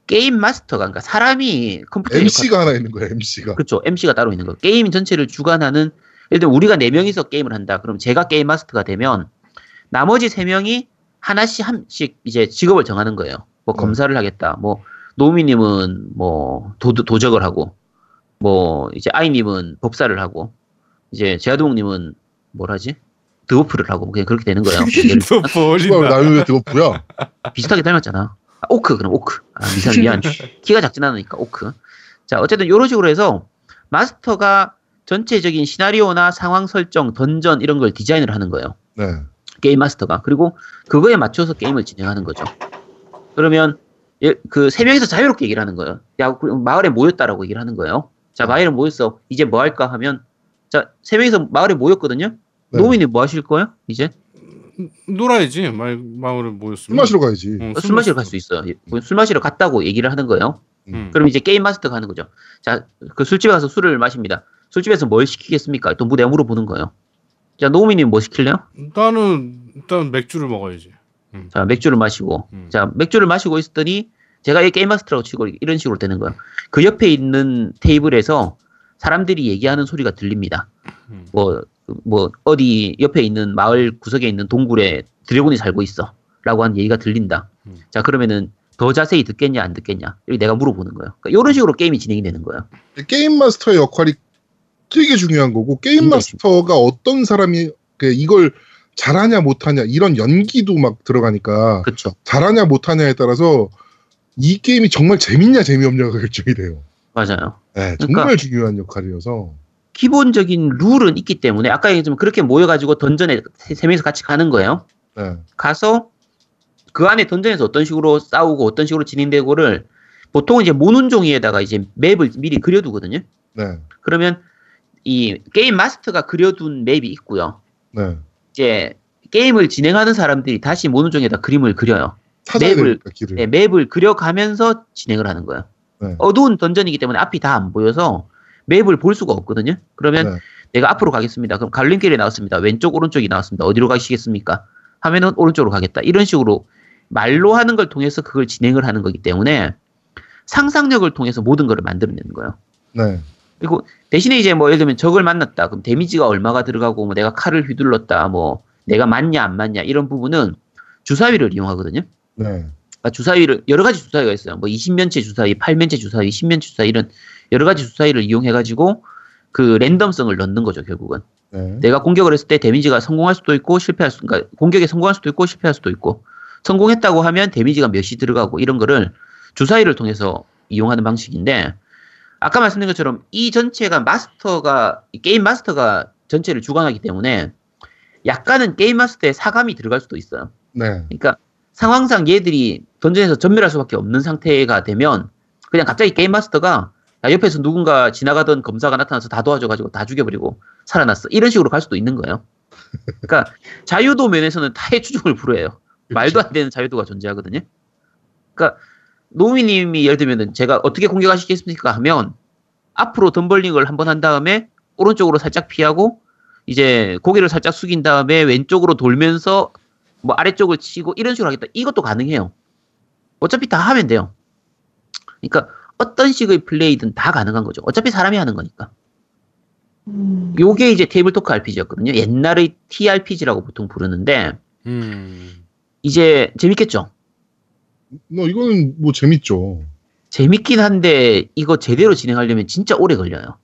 게임 마스터가, 그러니까 사람이 컴퓨터 MC가 하나 있는 거예요, MC가. 그렇죠. MC가 따로 있는 거. 게임 전체를 주관하는 예를 들면 우리가 네 명이서 게임을 한다. 그럼 제가 게임 마스터가 되면 나머지 세 명이 하나씩 한씩 이제 직업을 정하는 거예요. 뭐 네. 검사를 하겠다. 뭐 노미님은 뭐 도, 도적을 하고 뭐 이제 아이님은 법사를 하고 이제 제아동님은 뭘 하지? 드워프를 하고 그냥 그렇게 되는 거예요. 씨발, 버린다. 나 왜 왜 드워프야? 비슷하게 닮았잖아. 아, 오크, 그럼 오크. 아, 미안, 미안. 키가 작진 않으니까 오크. 자, 어쨌든 이런 식으로 해서 마스터가 전체적인 시나리오나 상황 설정, 던전 이런 걸 디자인을 하는 거예요. 네. 게임 마스터가. 그리고 그거에 맞춰서 게임을 진행하는 거죠. 그러면 예, 그 세 명이서 자유롭게 얘기를 하는 거예요. 야, 그 마을에 모였다라고 얘기를 하는 거예요. 자, 마을에 모였어. 이제 뭐 할까 하면 자, 세 명이서 마을에 모였거든요. 네. 노미님 뭐 하실 거예요? 이제 놀아야지. 말 마을에 모였으면. 술 마시러 가야지. 응, 술 마시러 갈 수 있어요. 예, 술 마시러 갔다고 얘기를 하는 거예요. 응. 그럼 이제 게임 마스터가 하는 거죠. 자, 그 술집에 가서 술을 마십니다. 술집에서 뭘 시키겠습니까? 또 무대 물어보는 거예요. 자, 노미님 뭐 시킬래요? 나는 일단 맥주를 먹어야지. 자, 맥주를 마시고. 음. 자, 맥주를 마시고 있었더니 제가 이 게임 마스터라고 치고 이런 식으로 되는 거예요. 그 옆에 있는 테이블에서 사람들이 얘기하는 소리가 들립니다. 음. 뭐, 뭐, 어디 옆에 있는 마을 구석에 있는 동굴에 드래곤이 살고 있어. 라고 하는 얘기가 들린다. 음. 자, 그러면은 더 자세히 듣겠냐, 안 듣겠냐. 이렇게 내가 물어보는 거예요. 그러니까 이런 식으로 게임이 진행이 되는 거예요. 게임 마스터의 역할이 되게 중요한 거고 게임 굉장히 마스터가 어떤 사람이 그 이걸 잘하냐 못하냐 이런 연기도 막 들어가니까 그렇죠. 잘하냐 못하냐에 따라서 이 게임이 정말 재밌냐 재미없냐가 결정이 돼요. 맞아요. 네, 그러니까- 정말 중요한 역할이어서 기본적인 룰은 있기 때문에 아까 얘기했지만 그렇게 모여가지고 던전에 세, 세 명이서 같이 가는 거예요. 네, 가서 그 안에 던전에서 어떤 식으로 싸우고 어떤 식으로 진행되고를 보통 이제 모눈 종이에다가 이제 맵을 미리 그려두거든요. 네, 그러면 이 게임 마스터가 그려둔 맵이 있고요. 네. 이제 게임을 진행하는 사람들이 다시 모눈종이에다 그림을 그려요. 맵을- 길을. 네, 맵을 그려가면서 진행을 하는 거예요. 네. 어두운 던전이기 때문에 앞이 다 안 보여서 맵을 볼 수가 없거든요. 그러면 네. 내가 앞으로 가겠습니다. 그럼 갈림길이 나왔습니다. 왼쪽 오른쪽이 나왔습니다. 어디로 가시겠습니까? 하면은 오른쪽으로 가겠다. 이런 식으로 말로 하는 걸 통해서 그걸 진행을 하는 거기 때문에 상상력을 통해서 모든 걸 만들어내는 거예요. 네, 그리고 대신에 이제 뭐 예를 들면 적을 만났다. 그럼 데미지가 얼마가 들어가고 뭐 내가 칼을 휘둘렀다. 뭐 내가 맞냐 안 맞냐 이런 부분은 주사위를 이용하거든요. 네, 그러니까 주사위를 여러 가지 주사위가 있어요. 뭐 20면체 주사위, 8면체 주사위, 10면체 주사위 이런 여러 가지 주사위를 이용해 가지고 그 랜덤성을 넣는 거죠, 결국은. 네, 내가 공격을 했을 때 데미지가 성공할 수도 있고 실패할 수, 그러니까 공격에 성공할 수도 있고 실패할 수도 있고 성공했다고 하면 데미지가 몇이 들어가고 이런 거를 주사위를 통해서 이용하는 방식인데 아까 말씀드린 것처럼 이 전체가 마스터가 이 게임 마스터가 전체를 주관하기 때문에 약간은 게임 마스터의 사감이 들어갈 수도 있어요. 네, 그러니까 상황상 얘들이 던전에서 전멸할 수밖에 없는 상태가 되면 그냥 갑자기 게임 마스터가 야, 옆에서 누군가 지나가던 검사가 나타나서 다 도와줘가지고 다 죽여버리고 살아났어. 이런 식으로 갈 수도 있는 거예요. 그러니까 자유도 면에서는 타의 추종을 불허해요. 말도 안 되는 자유도가 존재하거든요. 그러니까 노미님이 예를 들면 제가 어떻게 공격하시겠습니까 하면 앞으로 덤벌링을 한번 한 다음에 오른쪽으로 살짝 피하고 이제 고개를 살짝 숙인 다음에 왼쪽으로 돌면서 뭐 아래쪽을 치고 이런 식으로 하겠다. 이것도 가능해요. 어차피 다 하면 돼요. 그러니까 어떤 식의 플레이든 다 가능한 거죠. 어차피 사람이 하는 거니까. 음. 요게 이제 테이블 토크 RPG였거든요. 옛날의 TRPG라고 보통 부르는데 음. 이제 재밌겠죠. 뭐 이거는 뭐 재밌죠. 재밌긴 한데 이거 제대로 진행하려면 진짜 오래 걸려요.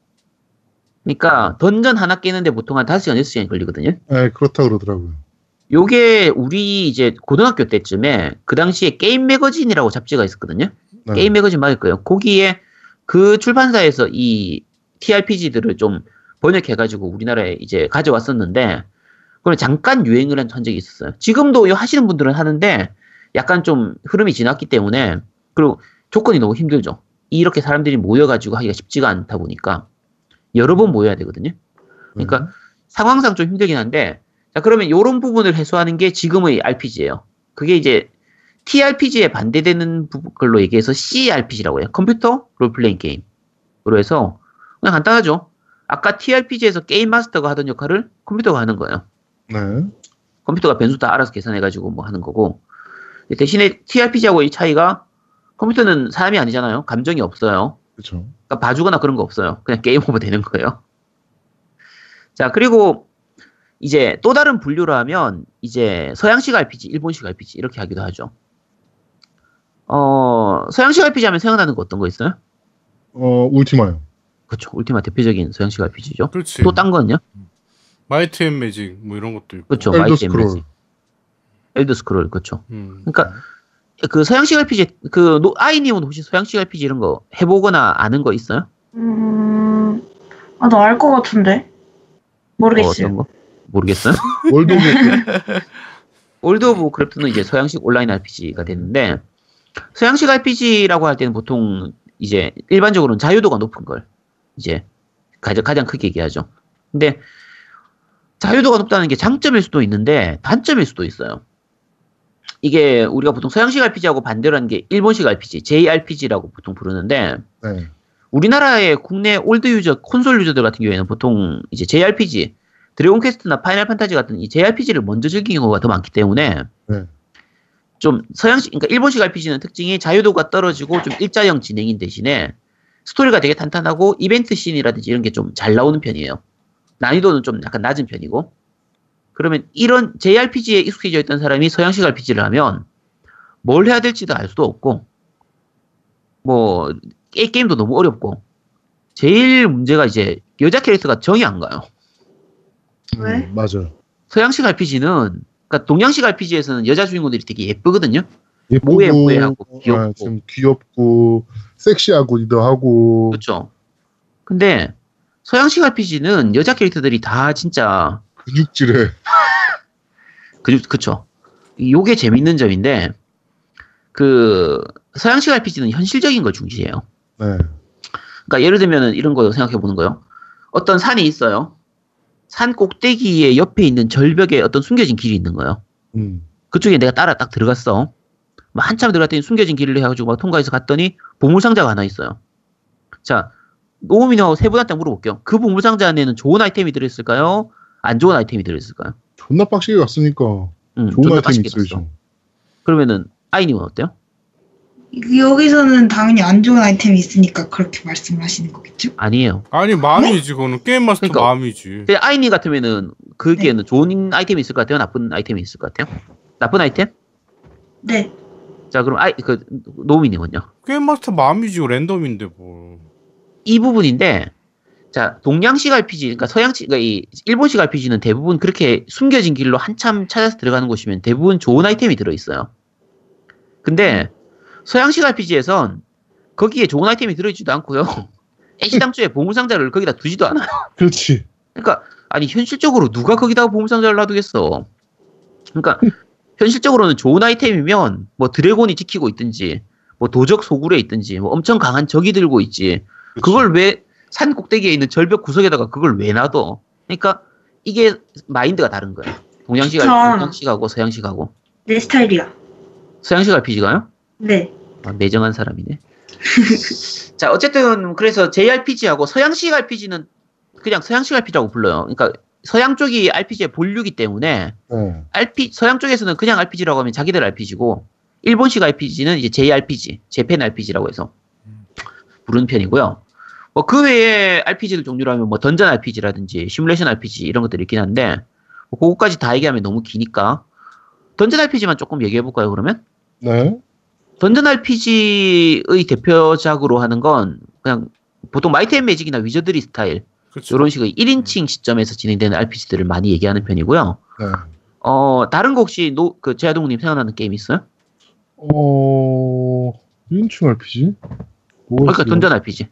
그러니까 던전 하나 깨는데 보통 한 5시간, 6시간이 걸리거든요. 네, 그렇다 그러더라고요. 요게 우리 이제 고등학교 때쯤에 그 당시에 게임 매거진이라고 잡지가 있었거든요. 네. 게임 매거진 맞을 거예요. 거기에 그 출판사에서 이 TRPG들을 좀 번역해가지고 우리나라에 이제 가져왔었는데, 그걸 잠깐 유행을 한 적이 있었어요. 지금도 하시는 분들은 하는데, 약간 좀 흐름이 지났기 때문에, 그리고 조건이 너무 힘들죠. 이렇게 사람들이 모여가지고 하기가 쉽지가 않다 보니까, 여러 번 모여야 되거든요. 그러니까 상황상 좀 힘들긴 한데, 자, 그러면 이런 부분을 해소하는 게 지금의 RPG예요. 그게 이제 TRPG에 반대되는 부- 걸로 얘기해서 CRPG라고 해요. 컴퓨터 롤플레잉 게임으로 해서 그냥 간단하죠. 아까 TRPG에서 게임 마스터가 하던 역할을 컴퓨터가 하는 거예요. 네. 컴퓨터가 변수 다 알아서 계산해가지고 뭐 하는 거고. 대신에 TRPG하고 이 차이가 컴퓨터는 사람이 아니잖아요. 감정이 없어요. 그렇죠. 그러니까 봐주거나 그런 거 없어요. 그냥 게임 오버 되는 거예요. 자, 그리고 이제 또 다른 분류로 하면 이제 서양식 RPG, 일본식 RPG 이렇게 하기도 하죠. 어, 서양식 RPG 하면 생각나는 거 어떤 거 있어요? 어, 울티마요. 그렇죠. 울티마 대표적인 서양식 RPG죠. 그렇지. 또 딴 거는요? 마이트 앤 매직 뭐 이런 것도 있고. 그렇죠. 마이트 앤. 매직. 엘더 스크롤 그렇죠. 음. 그러니까 그 서양식 RPG 그 노- 아이님은 혹시 서양식 RPG 이런 거 해보거나 아는 거 있어요? 음, 아, 나 알 것 같은데. 뭐 모르겠어요. 어떤 거? 모르겠어요? 월드 오브. 월드 오브 크래프트는 이제 서양식 온라인 RPG가 되는데 서양식 RPG라고 할 때는 보통 이제 일반적으로는 자유도가 높은 걸 이제 가장, 가장 크게 얘기하죠. 근데 자유도가 높다는 게 장점일 수도 있는데 단점일 수도 있어요. 이게 우리가 보통 서양식 RPG하고 반대로 하는 게 일본식 RPG, JRPG라고 보통 부르는데 네. 우리나라의 국내 old 유저, 콘솔 유저들 같은 경우에는 보통 이제 JRPG, 드래곤 퀘스트나 파이널 판타지 같은 이 JRPG를 먼저 즐기는 경우가 더 많기 때문에 네. 좀 서양식, 그러니까 일본식 RPG는 특징이 자유도가 떨어지고 좀 일자형 진행인 대신에 스토리가 되게 탄탄하고 이벤트 씬이라든지 이런 게 좀 잘 나오는 편이에요. 난이도는 좀 약간 낮은 편이고. 그러면 이런 JRPG에 익숙해져 있던 사람이 서양식 RPG를 하면 뭘 해야 될지도 알 수도 없고, 뭐, 게, 게임도 너무 어렵고, 제일 문제가 이제 여자 캐릭터가 정이 안 가요. 왜? 음, 맞아요. 서양식 RPG는, 그러니까 동양식 RPG에서는 여자 주인공들이 되게 예쁘거든요. 예쁘고, 모해모해하고 귀엽고. 아, 좀 귀엽고, 섹시하고기도 하고, 그렇죠. 근데 서양식 RPG는 여자 캐릭터들이 다 진짜 근육질에. 그 그쵸. 요게 재밌는 점인데 그 서양식 RPG는 현실적인 걸 중시해요. 네. 그러니까 예를 들면은 이런 거 생각해 보는 거요. 어떤 산이 있어요. 산 꼭대기에 옆에 있는 절벽에 어떤 숨겨진 길이 있는 거예요. 음. 그쪽에 내가 따라 딱 들어갔어. 뭐 한참 들어갔더니 숨겨진 길을 해가지고 막 통과해서 갔더니 보물상자가 하나 있어요. 자, 노우미노하고 세 분한테 물어볼게요. 그 보물상자 안에는 좋은 아이템이 들어있을까요? 안 좋은 아이템이 들어있을까요? 존나 빡시게 갔으니까 음, 좋은 존나 아이템이 빡시게 있어야죠. 그러면은 아이님은 어때요? 여기서는 당연히 안 좋은 아이템이 있으니까 그렇게 말씀을 하시는 거겠죠? 아니에요. 아니 마음이지 그거는 게임 마스터 그러니까. 마음이지. 근데 아이님 같으면은 거기에는 좋은 아이템이 있을 것 같아요? 나쁜 아이템이 있을 것 같아요? 나쁜 아이템? 네. 자, 그럼 아이 그 노우미님은요? 게임 마스터 마음이지 랜덤인데 뭐. 이 부분인데 자 동양식 RPG 그러니까 서양식 그러니까 이 일본식 RPG는 대부분 그렇게 숨겨진 길로 한참 찾아서 들어가는 곳이면 대부분 좋은 아이템이 들어 있어요. 근데 서양식 RPG에선 거기에 좋은 아이템이 들어있지도 않고요. 애시당초에 보물상자를 거기다 두지도 않아요. 그렇지. 그러니까 아니 현실적으로 누가 거기다가 보물상자를 놔두겠어. 그러니까 현실적으로는 좋은 아이템이면 뭐 드래곤이 지키고 있든지 뭐 도적 소굴에 있든지 뭐 엄청 강한 적이 들고 있지. 그걸 왜 산 꼭대기에 있는 절벽 구석에다가 그걸 왜 놔둬? 그러니까 이게 마인드가 다른 거예요. 동양식. 동양식하고 서양식하고 내 스타일이야. 서양식 RPG가요? 네. 아, 매정한 사람이네. 자 어쨌든 그래서 JRPG하고 서양식 RPG는 그냥 서양식 RPG라고 불러요. 그러니까 서양 쪽이 RPG의 본류기 때문에 네. RP 서양 쪽에서는 그냥 RPG라고 하면 자기들 RPG고 일본식 RPG는 이제 JRPG, 재팬 RPG라고 해서 부르는 편이고요. 뭐 그 외에 RPG들 종류라면 뭐 던전 RPG라든지 시뮬레이션 RPG 이런 것들이 있긴 한데 뭐 그거까지 다 얘기하면 너무 기니까 던전 RPG만 조금 얘기해 볼까요? 그러면 네. 던전 RPG의 대표작으로 하는 건 그냥 보통 마이트 앤 매직이나 위저드리 스타일 그렇죠. 이런 식의 1인칭 시점에서 진행되는 RPG들을 많이 얘기하는 편이고요. 네. 어 다른 거 혹시 노, 그 제아동님 생각나는 게임 있어요? 어, 1인칭 RPG? 그러니까? 던전 RPG.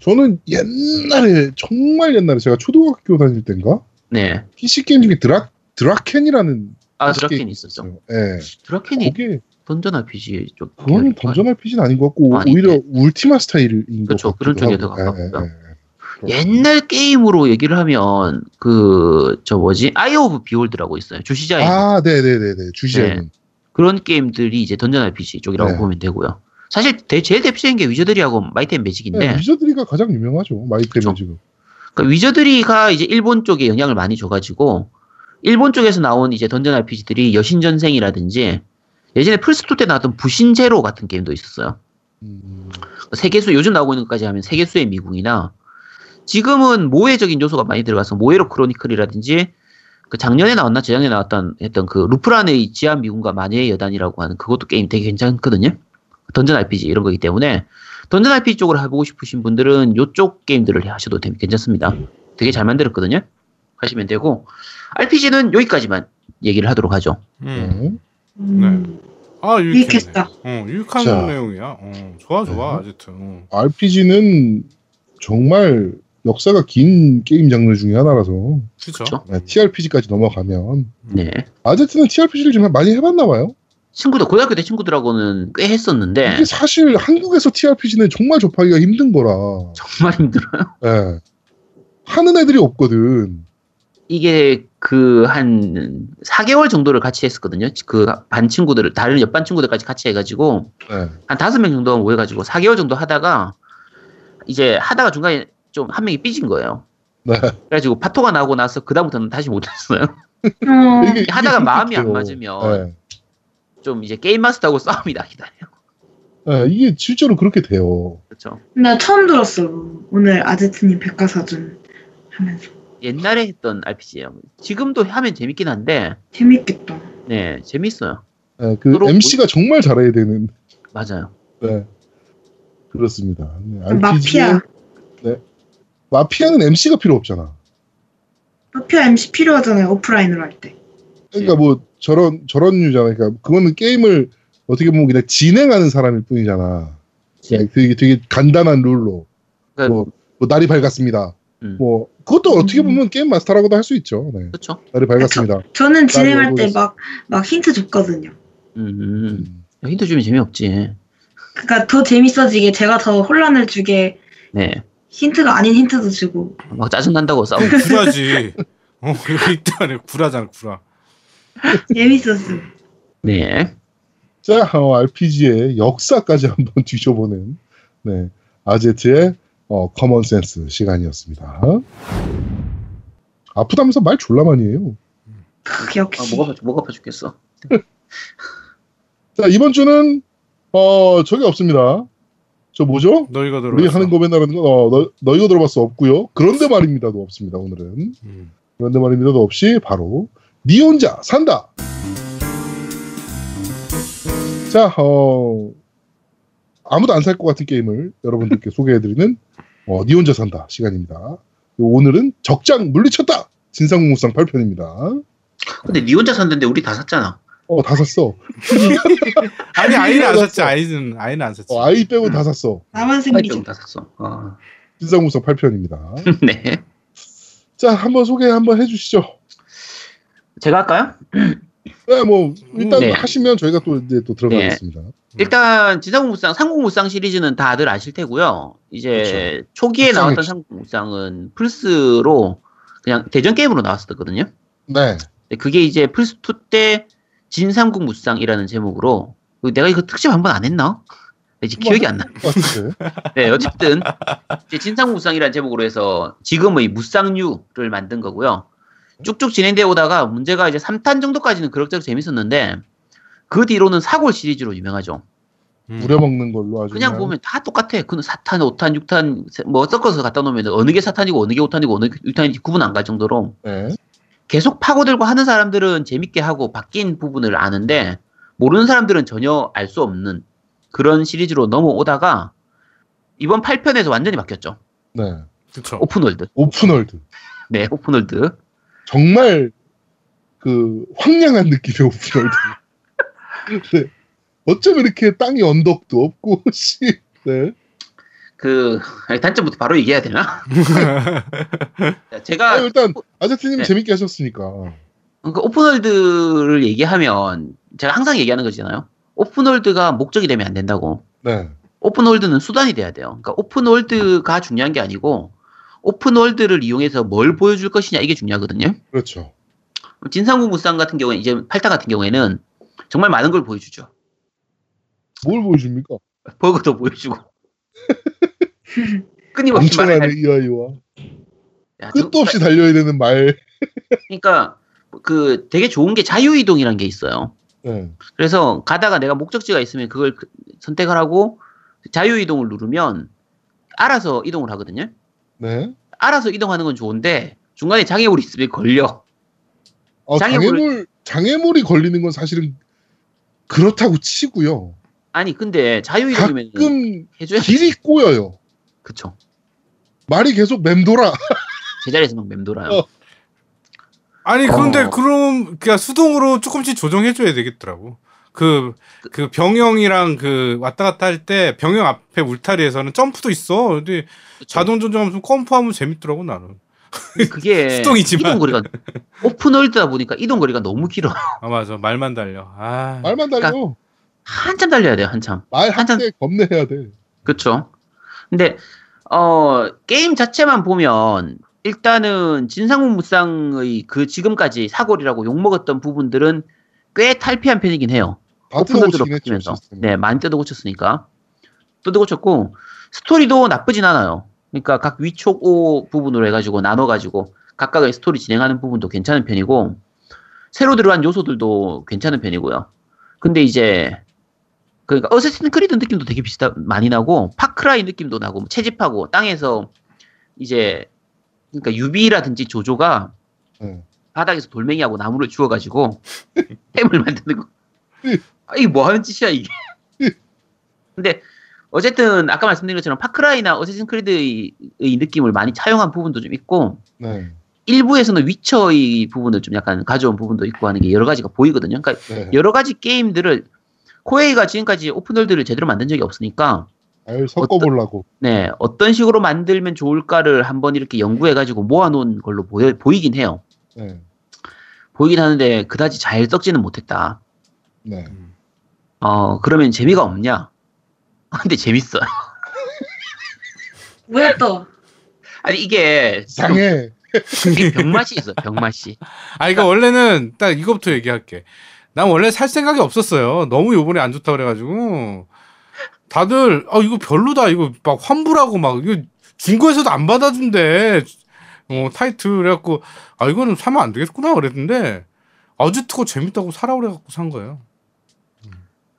저는 옛날에, 정말 옛날에 제가 초등학교 다닐 때인가? 네. PC 게임 중에 드라, 드라켄이라는 아 드라켄 게임이 있었죠. 예. 드라켄이 그게, 던전 RPG 쪽. 그거는 던전 RPG는 아닌 것 같고, 어, 아닌데. 오히려 울티마 스타일인 것 그쵸, 같기도 그런 쪽에. 더. 예, 예, 예. 옛날 게임으로 얘기를 하면 그 저 뭐지 아이 오브 비홀더라고 있어요. 주시자인 아, 네 네 네 네. 주시자는. 그런 게임들이 이제 던전 RPG 쪽이라고 네. 보면 되고요. 사실 대, 제일 대표적인 게 위저드리하고 마이트 앤 매직인데 네, 위저드리가 가장 유명하죠. 마이템은 그쵸. 지금. 그러니까 위저드리가 이제 일본 쪽에 영향을 많이 줘가지고 일본 쪽에서 나온 이제 dungeon RPG들이 여신전생이라든지 예전에 플스2 때 나왔던 부신제로 같은 게임도 있었어요. 음, 세계수 요즘 나오고 있는 것까지 하면 세계수의 미궁이나 지금은 모에적인 요소가 많이 들어가서 모에로 크로니클이라든지 그 작년에 나왔나 재작년에 나왔던 했던 그 루프란의 지하 미궁과 마녀의 여단이라고 하는 그것도 게임 되게 괜찮거든요. 던전 RPG 이런 거기 때문에 던전 RPG 쪽으로 해보고 싶으신 분들은 요쪽 게임들을 하셔도 되게 괜찮습니다. 되게 잘 만들었거든요. 하시면 되고 RPG는 여기까지만 얘기를 하도록 하죠. 음. 네. 음, 아 유익했네. 유익했다. 어, 유익한 자. 내용이야. 어, 좋아 좋아 네. 아지트. 어. RPG는 정말 역사가 긴 게임 장르 중에 하나라서 그렇죠. 네, TRPG까지 넘어가면 네. 아제트는 TRPG를 좀 많이 해봤나 봐요. 친구들 고등학교 때 친구들하고는 꽤 했었는데 이게 사실 한국에서 TRPG는 정말 접하기가 힘든 거라. 정말 힘들어요. 예. 하는 애들이 없거든. 이게 그 한 4개월 정도를 같이 했었거든요. 그 반 친구들을 다른 옆반 친구들까지 같이 해가지고 네. 한 다섯 명 정도 모여가지고 4개월 정도 하다가 이제 하다가 중간에 좀 한 명이 삐진 거예요. 네. 그래가지고 파토가 나고 나서 그 다음부터는 다시 못했어요. 어, 이게- 이게 하다가 마음이 안. 맞으면 네. 좀 이제 게임 마스터하고 싸움이 나기도 해요. 네, 이게 실제로 그렇게 돼요. 그렇죠. 나 처음 들었어. 오늘 아제트님 백과사전 하면서 옛날에 했던 RPG예요. 지금도 하면 재밌긴 한데 재밌겠다. 네 재밌어요. 네, 그 MC가 정말 잘해야 되는. 맞아요. 네. 그렇습니다. 네, 마피아. 마피아는 MC가 필요 없잖아. 마피아 MC 필요하잖아요. 오프라인으로 할 때. 그러니까 뭐 저런 저런 유잖아. 그러니까 그거는 게임을 어떻게 보면 그냥 진행하는 사람일 뿐이잖아. 그냥 되게 되게 간단한 룰로 그러니까 뭐, 뭐 날이 밝았습니다. 음. 뭐 그것도 어떻게 음. 보면 게임 마스터라고도 할 수 있죠. 네. 그렇죠. 날이 밝았습니다. 저 는 진행할 때 알고 막막 힌트 줬거든요. 음, 음. 힌트 주면 재미없지. 그러니까 더 재밌어지게 제가 더 혼란을 주게 네. 힌트가 아닌 힌트도 주고 막 짜증 난다고 싸우고. 구라지. 어 여기 있다네 구라잖아 구라. 재밌었음. 네. 자, 어, RPG의 역사까지 한번 뒤져보는 네, 아제트의 어, common sense 시간이었습니다. 아프다면서 말 졸라 많이 해요. 크, 역시. 아, 목 아파, 목 아파 죽겠어. 자, 이번 주는 어, 저기 없습니다. 저 뭐죠? 너희가 들어. 우리 하는 거 맨날 하는 거, 어, 너, 너 이거 들어봤어? 없고요. 그런데 말입니다도 없습니다, 오늘은. 음. 그런데 말입니다도 없이 바로 니 혼자 산다. 자, 어, 아무도 안 살 것 같은 게임을 여러분들께 소개해드리는 어, 니 혼자 산다 시간입니다. 오늘은 적장 물리쳤다 진상공무상 8편입니다. 근데 니 혼자 산다는데 우리 다 샀잖아. 어, 다 샀어. 아니 아이는 안. 샀지 아이는 아이는 안 샀지. 어, 아이 빼고 다 샀어. 나만 생리죠. 다 샀어. 아. 진상공무상 8편입니다. 네. 자, 한번 소개 한번 해주시죠. 제가 할까요? 네, 뭐 일단 네. 하시면 저희가 또 이제 또 들어가겠습니다. 일단 지상공무상, 상공무상 시리즈는 다들 아실 테고요. 이제 초기에 무쌍이 나왔던 없지. 상공무상은 플스로 그냥 대전 게임으로 나왔었거든요. 네. 근데 그게 이제 플스 2때 진상국 무쌍이라는 제목으로 내가 이거 특집 한 번 안 했나? 이제 기억이 안 나. 네, 어쨌든 이제 진상무쌍이라는 제목으로 해서 지금의 무쌍류를 만든 거고요. 쭉쭉 진행되어 오다가 문제가 이제 3탄 정도까지는 그럭저럭 재밌었는데 그 뒤로는 사골 시리즈로 유명하죠. 음. 우려먹는 걸로 아주 그냥 보면 다 똑같아. 그는 4탄, 5탄, 6탄 뭐 섞어서 갖다 놓으면 어느 게 4탄이고 어느 게 5탄이고 어느 게 6탄인지 구분 안 갈 정도로 네. 계속 파고들고 하는 사람들은 재밌게 하고 바뀐 부분을 아는데 모르는 사람들은 전혀 알 수 없는 그런 시리즈로 넘어오다가 이번 8편에서 완전히 바뀌었죠. 네. 그렇죠. open world. Open world. 네, open world. 정말 그 황량한 느낌의 open world. 네. 어쩜 이렇게 땅이 언덕도 없고 씨. 네. 그 아니, 단점부터 바로 얘기해야 되나? 자, 제가 아, 일단 아제트님 네. 재밌게 하셨으니까. 그 open world를 얘기하면 제가 항상 얘기하는 거잖아요. open world가 목적이 되면 안 된다고. 네. open world는 수단이 돼야 돼요. 그러니까 open world가 중요한 게 아니고 open world를 이용해서 뭘 보여줄 것이냐 이게 중요하거든요. 그렇죠. 진삼국무쌍 같은 경우에 이제 8탄 같은 경우에는 정말 많은 걸 보여주죠. 뭘 보여줍니까? 버그도 보여주고 끊임없이 엄청나네 이 아이와 야, 끝도 없이 달려야 되는 말. 그러니까 그 되게 좋은 게 자유 이동이라는 게 있어요. 네. 그래서 가다가 내가 목적지가 있으면 그걸 그- 선택을 하고 자유 이동을 누르면 알아서 이동을 하거든요. 네. 알아서 이동하는 건 좋은데 중간에 장애물이 있으면 걸려. 어, 장애물을- 장애물 장애물이 걸리는 건 사실은 그렇다고 치고요. 아니 근데 자유이동이면 가끔 해줘야 길이 꼬여요. 그쵸. 말이 계속 맴돌아. 제자리에서 막 맴돌아요. 어. 아니 근데 어. 그럼 그냥 수동으로 조금씩 조정해줘야 되겠더라고. 그, 그 병영이랑 그 왔다 갔다 할 때 병영 앞에 울타리에서는 점프도 있어. 근데 그쵸? 자동 조정하면서 컴프하면 재밌더라고 나는. 그게 수동이지만. 이동 거리가 open world다 보니까 이동 거리가 너무 길어. 아 맞아 말만 달려. 아 말만 달려. 그러니까 한참 달려야 돼요, 한참. 말 한참- 한때 겁내야 돼. 그쵸. 근데, 어, 게임 자체만 보면, 일단은 진삼국무쌍의 그 지금까지 사골이라고 욕 먹었던 부분들은 꽤 탈피한 편이긴 해요. 다 open world로. 바뀌면서. 네, 많이 뜯어 고쳤으니까. 뜯어 고쳤고, 스토리도 나쁘진 않아요. 그러니까 각 위촉오 부분으로 해가지고 나눠가지고 각각의 스토리 진행하는 부분도 괜찮은 편이고, 새로 들어간 요소들도 괜찮은 편이고요. 근데 이제, 그러니까 어쌔신 크리드 느낌도 되게 비슷하, 많이 나고, 파크라이 느낌도 나고, 뭐 채집하고, 땅에서 이제, 그러니까 유비라든지 조조가 네. 바닥에서 돌멩이하고 나무를 주워가지고 템을 만드는 거. 아, 이게 뭐 하는 짓이야, 이게. 근데, 어쨌든, 아까 말씀드린 것처럼 파크라이나 어쌔신 크리드의 의 느낌을 많이 차용한 부분도 좀 있고, 네. 일부에서는 위쳐의 부분을 좀 약간 가져온 부분도 있고 하는 게 여러 가지가 보이거든요. 그러니까 네. 여러 가지 게임들을, 코에이가 지금까지 오픈월드를 제대로 만든 적이 없으니까, 아유 섞어보려고. 네, 어떤 식으로 만들면 좋을까를 한번 이렇게 연구해가지고 모아놓은 걸로 보여, 보이긴 해요. 네. 보이긴 하는데, 그다지 잘 썩지는 못했다. 네. 어, 그러면 재미가 없냐? 근데 재밌어요. 뭐야 또? 아니, 이게. 이게 병맛이 있어, 병맛이. 아 이거 원래는 딱 이거부터 얘기할게. 난 원래 살 생각이 없었어요. 너무 요번에 안 좋다 그래가지고 다들 아 이거 별로다 이거 막 환불하고 막 이거 중고에서도 안 받아준대. 어 타이틀 그래갖고 아 이거는 사면 안 되겠구나 그랬는데 아지트가 재밌다고 사라 그래갖고 산 거예요.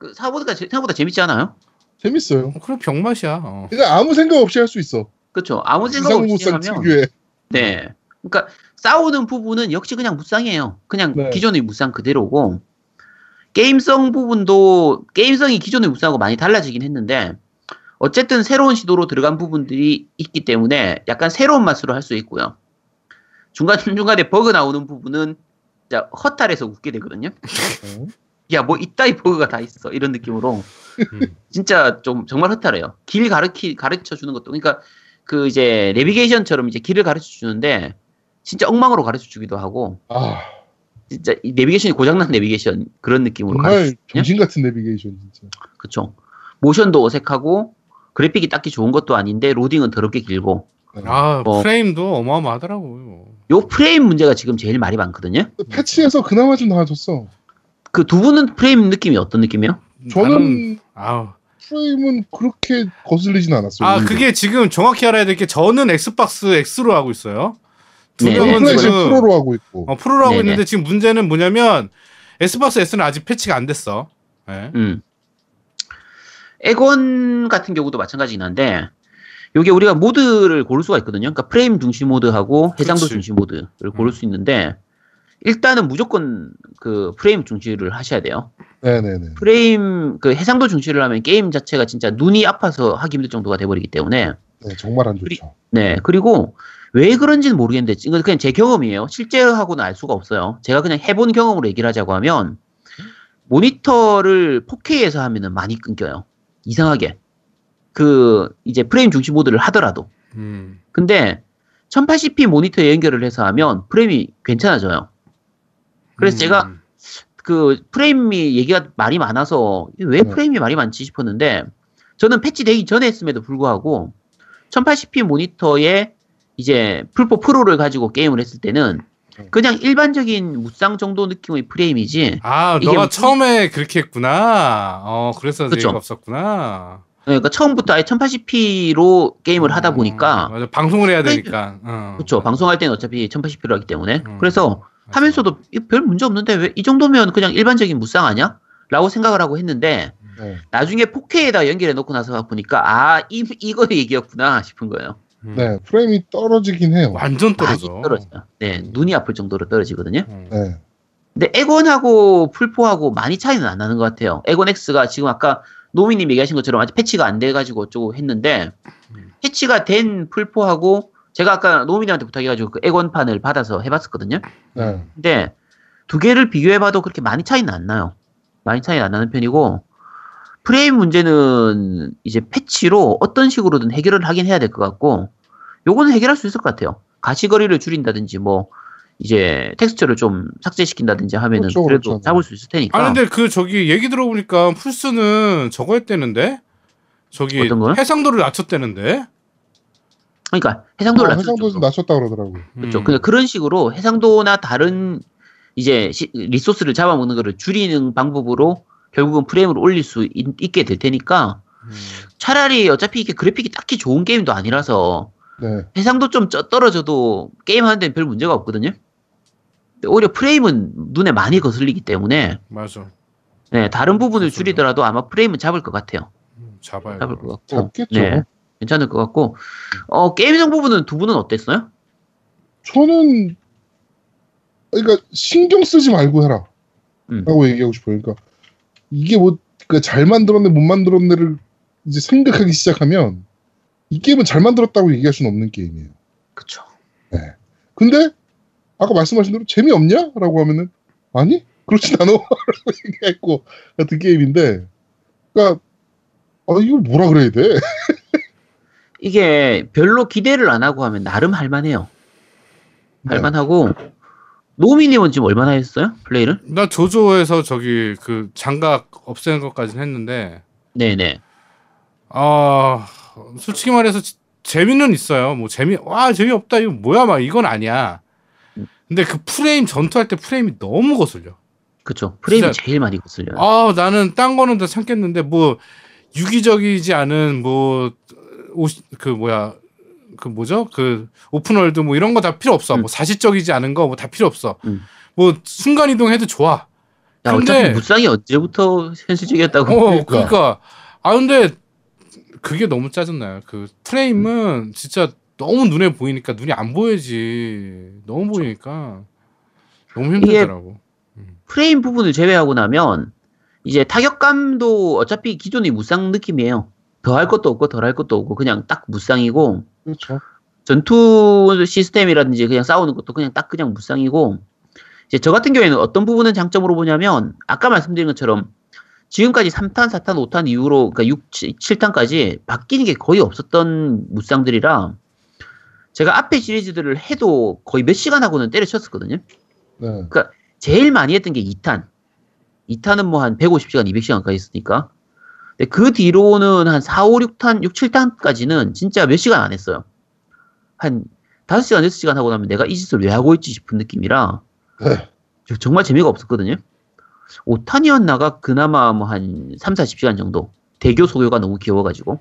그, 생각보다, 생각보다 재밌지 않아요? 재밌어요. 어, 그래 병맛이야. 어. 그냥 아무 생각 없이 할 수 있어. 그쵸. 아무 생각 없이 무쌍 하면, 특유의. 네. 그러니까, 싸우는 부분은 역시 그냥 무쌍이에요. 그냥 네. 기존의 무쌍 그대로고, 게임성 부분도, 게임성이 기존의 무쌍하고 많이 달라지긴 했는데, 어쨌든 새로운 시도로 들어간 부분들이 있기 때문에 약간 새로운 맛으로 할 수 있고요. 중간 중간에 버그 나오는 부분은 진짜 허탈해서 웃게 되거든요. 네. 야, 뭐 이따위 버그가 다 있어. 이런 느낌으로. 음. 진짜 좀 정말 허탈해요. 길 가르치, 가르쳐 주는 것도. 그러니까 그 이제 내비게이션처럼 이제 길을 가르쳐 주는데 진짜 엉망으로 가르쳐 주기도 하고 아 진짜 이 내비게이션이 고장난 내비게이션 그런 느낌으로 가르쳐 정말. 정신 같은 내비게이션 진짜. 그쵸. 모션도 어색하고 그래픽이 딱히 좋은 것도 아닌데 로딩은 더럽게 길고 네. 아 뭐. 프레임도 어마어마하더라고요. 요 프레임 문제가 지금 제일 말이 많거든요. 패치에서 그나마 좀 나아졌어. 그 두 분은 프레임 느낌이 어떤 느낌이에요? 저는 아우 프레임은 그렇게 거슬리진 않았어요. 아. 그게 지금 정확히 알아야 될 게 저는 엑스박스 X로 하고 있어요. 두 네. 명은 지금 프로로 하고 있고. 어, 프로로 하고 네네. 있는데 지금 문제는 뭐냐면 엑스박스 S는 아직 패치가 안 됐어. 예. 음. 엑원 같은 경우도 마찬가지긴 한데 요게 우리가 모드를 고를 수가 있거든요. 그러니까 프레임 중심 모드하고 해상도 그치. 중심 모드를 고를 수 있는데 일단은 무조건 그 프레임 중시를 하셔야 돼요. 네네네. 프레임 그 해상도 중시를 하면 게임 자체가 진짜 눈이 아파서 하기 힘들 정도가 돼버리기 때문에 네, 정말 안 좋죠. 네 그리고 왜 그런지는 모르겠는데 이건 그냥 제 경험이에요. 실제하고는 알 수가 없어요. 제가 그냥 해본 경험으로 얘기를 하자고 하면 모니터를 4K에서 하면은 많이 끊겨요. 이상하게 그 이제 프레임 중심 모드를 하더라도 음. 근데 1080p 모니터에 연결을 해서 하면 프레임이 괜찮아져요. 그래서 음. 제가 그 프레임이 얘기가 말이 많아서 왜 네. 프레임이 말이 많지 싶었는데 저는 패치되기 전에 했음에도 불구하고 1080p 모니터에 이제 풀포 프로를 가지고 게임을 했을 때는 네. 그냥 일반적인 무쌍 정도 느낌의 프레임이지 아, 너가 무슨- 처음에 그렇게 했구나. 어, 그래서 그쵸. 얘기가 없었구나. 그러니까 처음부터 아예 1080p로 게임을 하다 어, 보니까 맞아. 방송을 해야 되니까. 어. 그렇죠 방송할 때는 어차피 1080p로 하기 때문에 음. 그래서. 하면서도 별 문제 없는데 왜 이 정도면 그냥 일반적인 무쌍 아니야? 라고 생각을 하고 했는데 네. 나중에 4K에다 연결해 놓고 나서 보니까 아 이, 이거 얘기였구나 싶은 거예요. 음. 네, 프레임이 떨어지긴 해요. 완전 떨어져. 떨어져요. 네, 눈이 아플 정도로 떨어지거든요. 음. 네. 근데 에곤하고 풀포하고 많이 차이는 안 나는 것 같아요. 에곤 X가 지금 아까 노미님 얘기하신 것처럼 아직 패치가 안 돼가지고 어쩌고 했는데 음. 패치가 된 풀포하고 제가 아까 노미님한테 부탁해가지고 그 에곤판을 받아서 해봤었거든요. 네. 근데 두 개를 비교해봐도 그렇게 많이 차이는 안 나요. 많이 차이는 안 나는 편이고 프레임 문제는 이제 패치로 어떤 식으로든 해결을 하긴 해야 될 것 같고 요거는 해결할 수 있을 것 같아요. 가시거리를 줄인다든지 뭐 이제 텍스처를 좀 삭제시킨다든지 하면은 그렇죠, 그래도 그렇죠. 잡을 수 있을 테니까. 아 근데 그 저기 얘기 들어보니까 플스는 저거 했대는데 저기? 해상도를 낮췄대는데 그러니까 해상도를 어, 낮출 해상도. 낮췄다 그러더라고요. 그렇죠. 음. 그러니까 그런 식으로 해상도나 다른 이제 시- 리소스를 잡아먹는 거를 줄이는 방법으로 결국은 프레임을 올릴 수 있, 게될 테니까 음. 차라리 어차피 이게 그래픽이 딱히 좋은 게임도 아니라서 네. 해상도 좀 쪄- 떨어져도 게임하는 데는 별 문제가 없거든요. 오히려 프레임은 눈에 많이 거슬리기 때문에 맞아 네, 다른 부분을 그렇죠. 줄이더라도 아마 프레임은 잡을 것 같아요. 음, 잡아요 잡을 것. 같고. 잡겠죠. 네, 괜찮을 것 같고. 어, 게임성 부분은 두 분은 어땠어요? 저는 그러니까 신경 쓰지 말고 해라. 음. 라고 얘기하고 싶어요. 그러니까 이게 뭐그잘 만들었네 못 만들었네를 이제 생각하기 시작하면 이 게임은 잘 만들었다고 얘기할 수는 없는 게임이에요. 그쵸. 근데 아까 말씀하신 대로 재미없냐? 라고 하면은 아니 그렇진 않아 라고 얘기했고 같은 게임인데 그러니까 아 이걸 뭐라 그래야 돼? 이게 별로 기대를 안 하고 하면 나름 할만해요. 네. 할만하고 노미님은 지금 얼마나 했어요? 플레이를? 나 조조에서 저기 그 장갑 없애는 것까지는 했는데 네네. 아 솔직히 말해서 지- 재미는 있어요. 뭐 재미 와 재미 없다 이거 뭐야 막 이건 아니야. 근데 그 프레임 전투할 때 프레임이 너무 거슬려. 그쵸. 프레임이 진짜- 제일 많이 거슬려요. 아 나는 딴 거는 다 참겠는데 뭐 유기적이지 않은 뭐 그 뭐야 그 뭐죠 그 open world 뭐 이런 거 다 필요 없어. 음. 뭐 사실적이지 않은 거 뭐 다 필요 없어. 음. 뭐 순간 이동해도 좋아. 야, 근데- 무쌍이 언제부터 현실적이었다고. 어, 그러니까. 그러니까. 아 근데 그게 너무 짜증나요. 그 프레임은 진짜 너무 눈에 보이니까 눈이 안 보이지. 너무 보이니까 너무 힘들더라고. 프레임 부분을 제외하고 나면 이제 타격감도 어차피 기존의 무쌍 느낌이에요. 더 할 것도 없고 덜 할 것도 없고 그냥 딱 무쌍이고 그렇죠. 전투 시스템이라든지 그냥 싸우는 것도 그냥 딱 그냥 무쌍이고 이제 저 같은 경우에는 어떤 부분은 장점으로 보냐면 아까 말씀드린 것처럼 지금까지 3탄, 4탄, 5탄 이후로 그러니까 6, 7, 탄까지 바뀌는 게 거의 없었던 무쌍들이라 제가 앞에 시리즈들을 해도 거의 몇 시간 하고는 때려쳤었거든요. 네. 제일 많이 했던 게 2탄. 2탄은 뭐 한 150시간, 200시간까지 했으니까. 근데 그 뒤로는 한 4, 5, 6탄, 6, 7탄까지는 진짜 몇 시간 안 했어요. 한 5시간, 6시간 하고 나면 내가 이 짓을 왜 하고 있지 싶은 느낌이라 네. 저- 정말 재미가 없었거든요. 5탄이었나가 그나마 뭐 한 3, 40시간 정도. 대교 소교가 너무 귀여워가지고.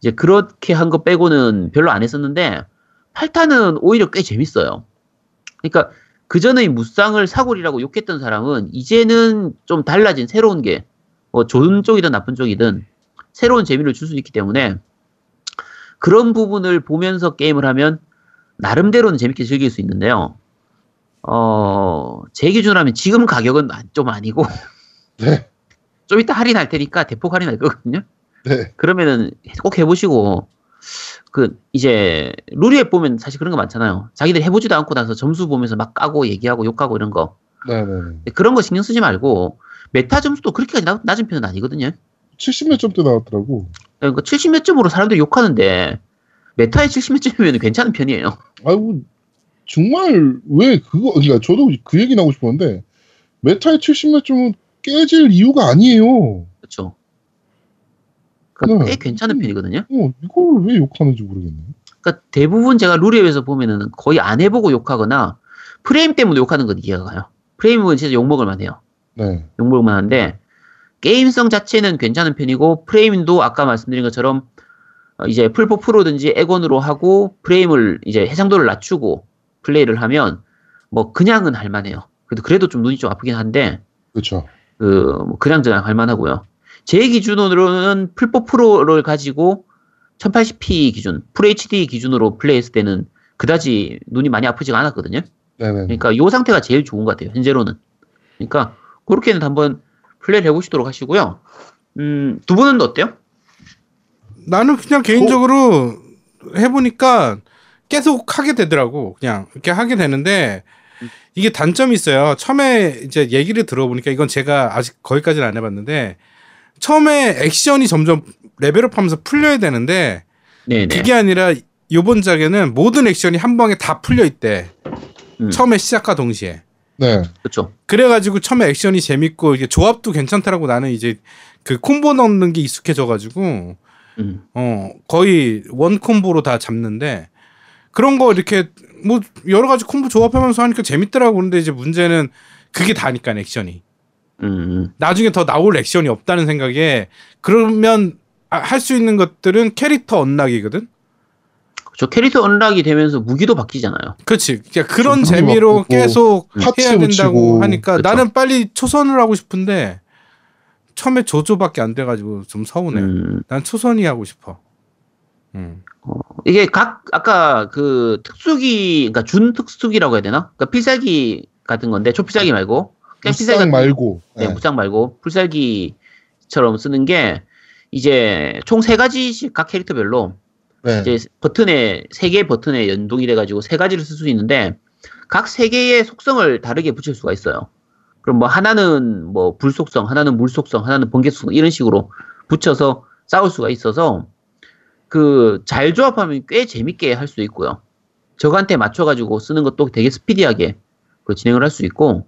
이제 그렇게 한 거 빼고는 별로 안 했었는데 8탄은 오히려 꽤 재밌어요. 그러니까 그 전의 무쌍을 사골이라고 욕했던 사람은 이제는 좀 달라진 새로운 게, 뭐 좋은 쪽이든 나쁜 쪽이든 새로운 재미를 줄 수 있기 때문에 그런 부분을 보면서 게임을 하면 나름대로는 재밌게 즐길 수 있는데요. 어, 제 기준으로 하면 지금 가격은 아- 좀 아니고 네. 좀 이따 할인할 테니까 대폭 할인할 거거든요. 네. 그러면은 꼭 해보시고 그 이제 룰에 보면 사실 그런 거 많잖아요. 자기들 해보지도 않고 나서 점수 보면서 막 까고 얘기하고 욕하고 이런 거 네네. 근데 그런 거 신경 쓰지 말고 메타 점수도 그렇게까지 나- 낮은 편은 아니거든요. 70몇 점대 나왔더라고. 그러니까 70몇 점으로 사람들이 욕하는데 메타에 70몇 점이면 괜찮은 편이에요. 아이고 정말 왜 그거 그러니까 저도 그 얘기 나고 싶었는데 메타의 70몇 점은 깨질 이유가 아니에요. 그렇죠. 그러니까 네. 꽤 괜찮은 편이거든요. 어 이걸 왜 욕하는지 모르겠네. 그러니까 대부분 제가 루리웹에서 보면은 거의 안 해보고 욕하거나 프레임 때문에 욕하는 건 이해가 가요. 프레임은 진짜 욕먹을 만해요. 네. 욕먹을 만한데 게임성 자체는 괜찮은 편이고 프레임도 아까 말씀드린 것처럼 어, 이제 플포 프로든지 엑원으로 하고 프레임을 이제 해상도를 낮추고 플레이를 하면 뭐 그냥은 할만해요. 그래도 그래도 좀 눈이 좀 아프긴 한데 그렇죠. 그뭐 그냥 저냥 할만하고요. 제 기준으로는 풀포 프로를 가지고 1080p 기준, FHD 기준으로 플레이했을 때는 그다지 눈이 많이 아프지가 않았거든요. 네네. 그러니까 이 상태가 제일 좋은 것 같아요. 현재로는. 그러니까 그렇게는 한번 플레이를 해보시도록 하시고요. 음, 두 분은 어때요? 나는 그냥 개인적으로 해보니까 계속 하게 되더라고. 그냥 이렇게 하게 되는데 이게 단점이 있어요. 처음에 이제 얘기를 들어보니까 이건 제가 아직 거기까지는 안 해봤는데 처음에 액션이 점점 레벨업하면서 풀려야 되는데 네네. 그게 아니라 요번 작에는 모든 액션이 한 방에 다 풀려 있대. 음. 처음에 시작과 동시에. 네. 그렇죠. 그래가지고 처음에 액션이 재밌고 이게 조합도 괜찮더라고 나는 이제 그 콤보 넣는 게 익숙해져가지고 음. 어 거의 원 콤보로 다 잡는데 그런 거 이렇게 뭐 여러 가지 콤보 조합하면서 하니까 재밌더라고 근데 이제 문제는 그게 다니까 액션이 음. 나중에 더 나올 액션이 없다는 생각에 그러면 할 수 있는 것들은 캐릭터 언락이거든 저 캐릭터 언락이 되면서 무기도 바뀌잖아요. 그렇지 그러니까 그런 재미로 바꾸고, 계속 해야 된다고 붙이고. 하니까 그쵸. 나는 빨리 초선을 하고 싶은데 처음에 조조밖에 안 돼가지고 좀 서운해 음. 난 초선이 하고 싶어 음. 이게 각 아까 그 특수기, 그러니까 준 특수기라고 해야 되나? 그러니까 필살기 같은 건데 초필살기 말고 그냥 필살기 무쌍 같은 말고. 네, 네. 무쌍 말고 풀살기처럼 쓰는 게 이제 총 세 가지씩 각 캐릭터별로 네. 이제 버튼에 세 개의 버튼에 연동이 돼가지고 세 가지를 쓸 수 있는데 각 세 개의 속성을 다르게 붙일 수가 있어요. 그럼 뭐 하나는 뭐 불 속성, 하나는 물 속성, 하나는 번개 속성 이런 식으로 붙여서 싸울 수가 있어서 그 잘 조합하면 꽤 재밌게 할 수 있고요. 적한테 맞춰가지고 쓰는 것도 되게 스피디하게 그 진행을 할 수 있고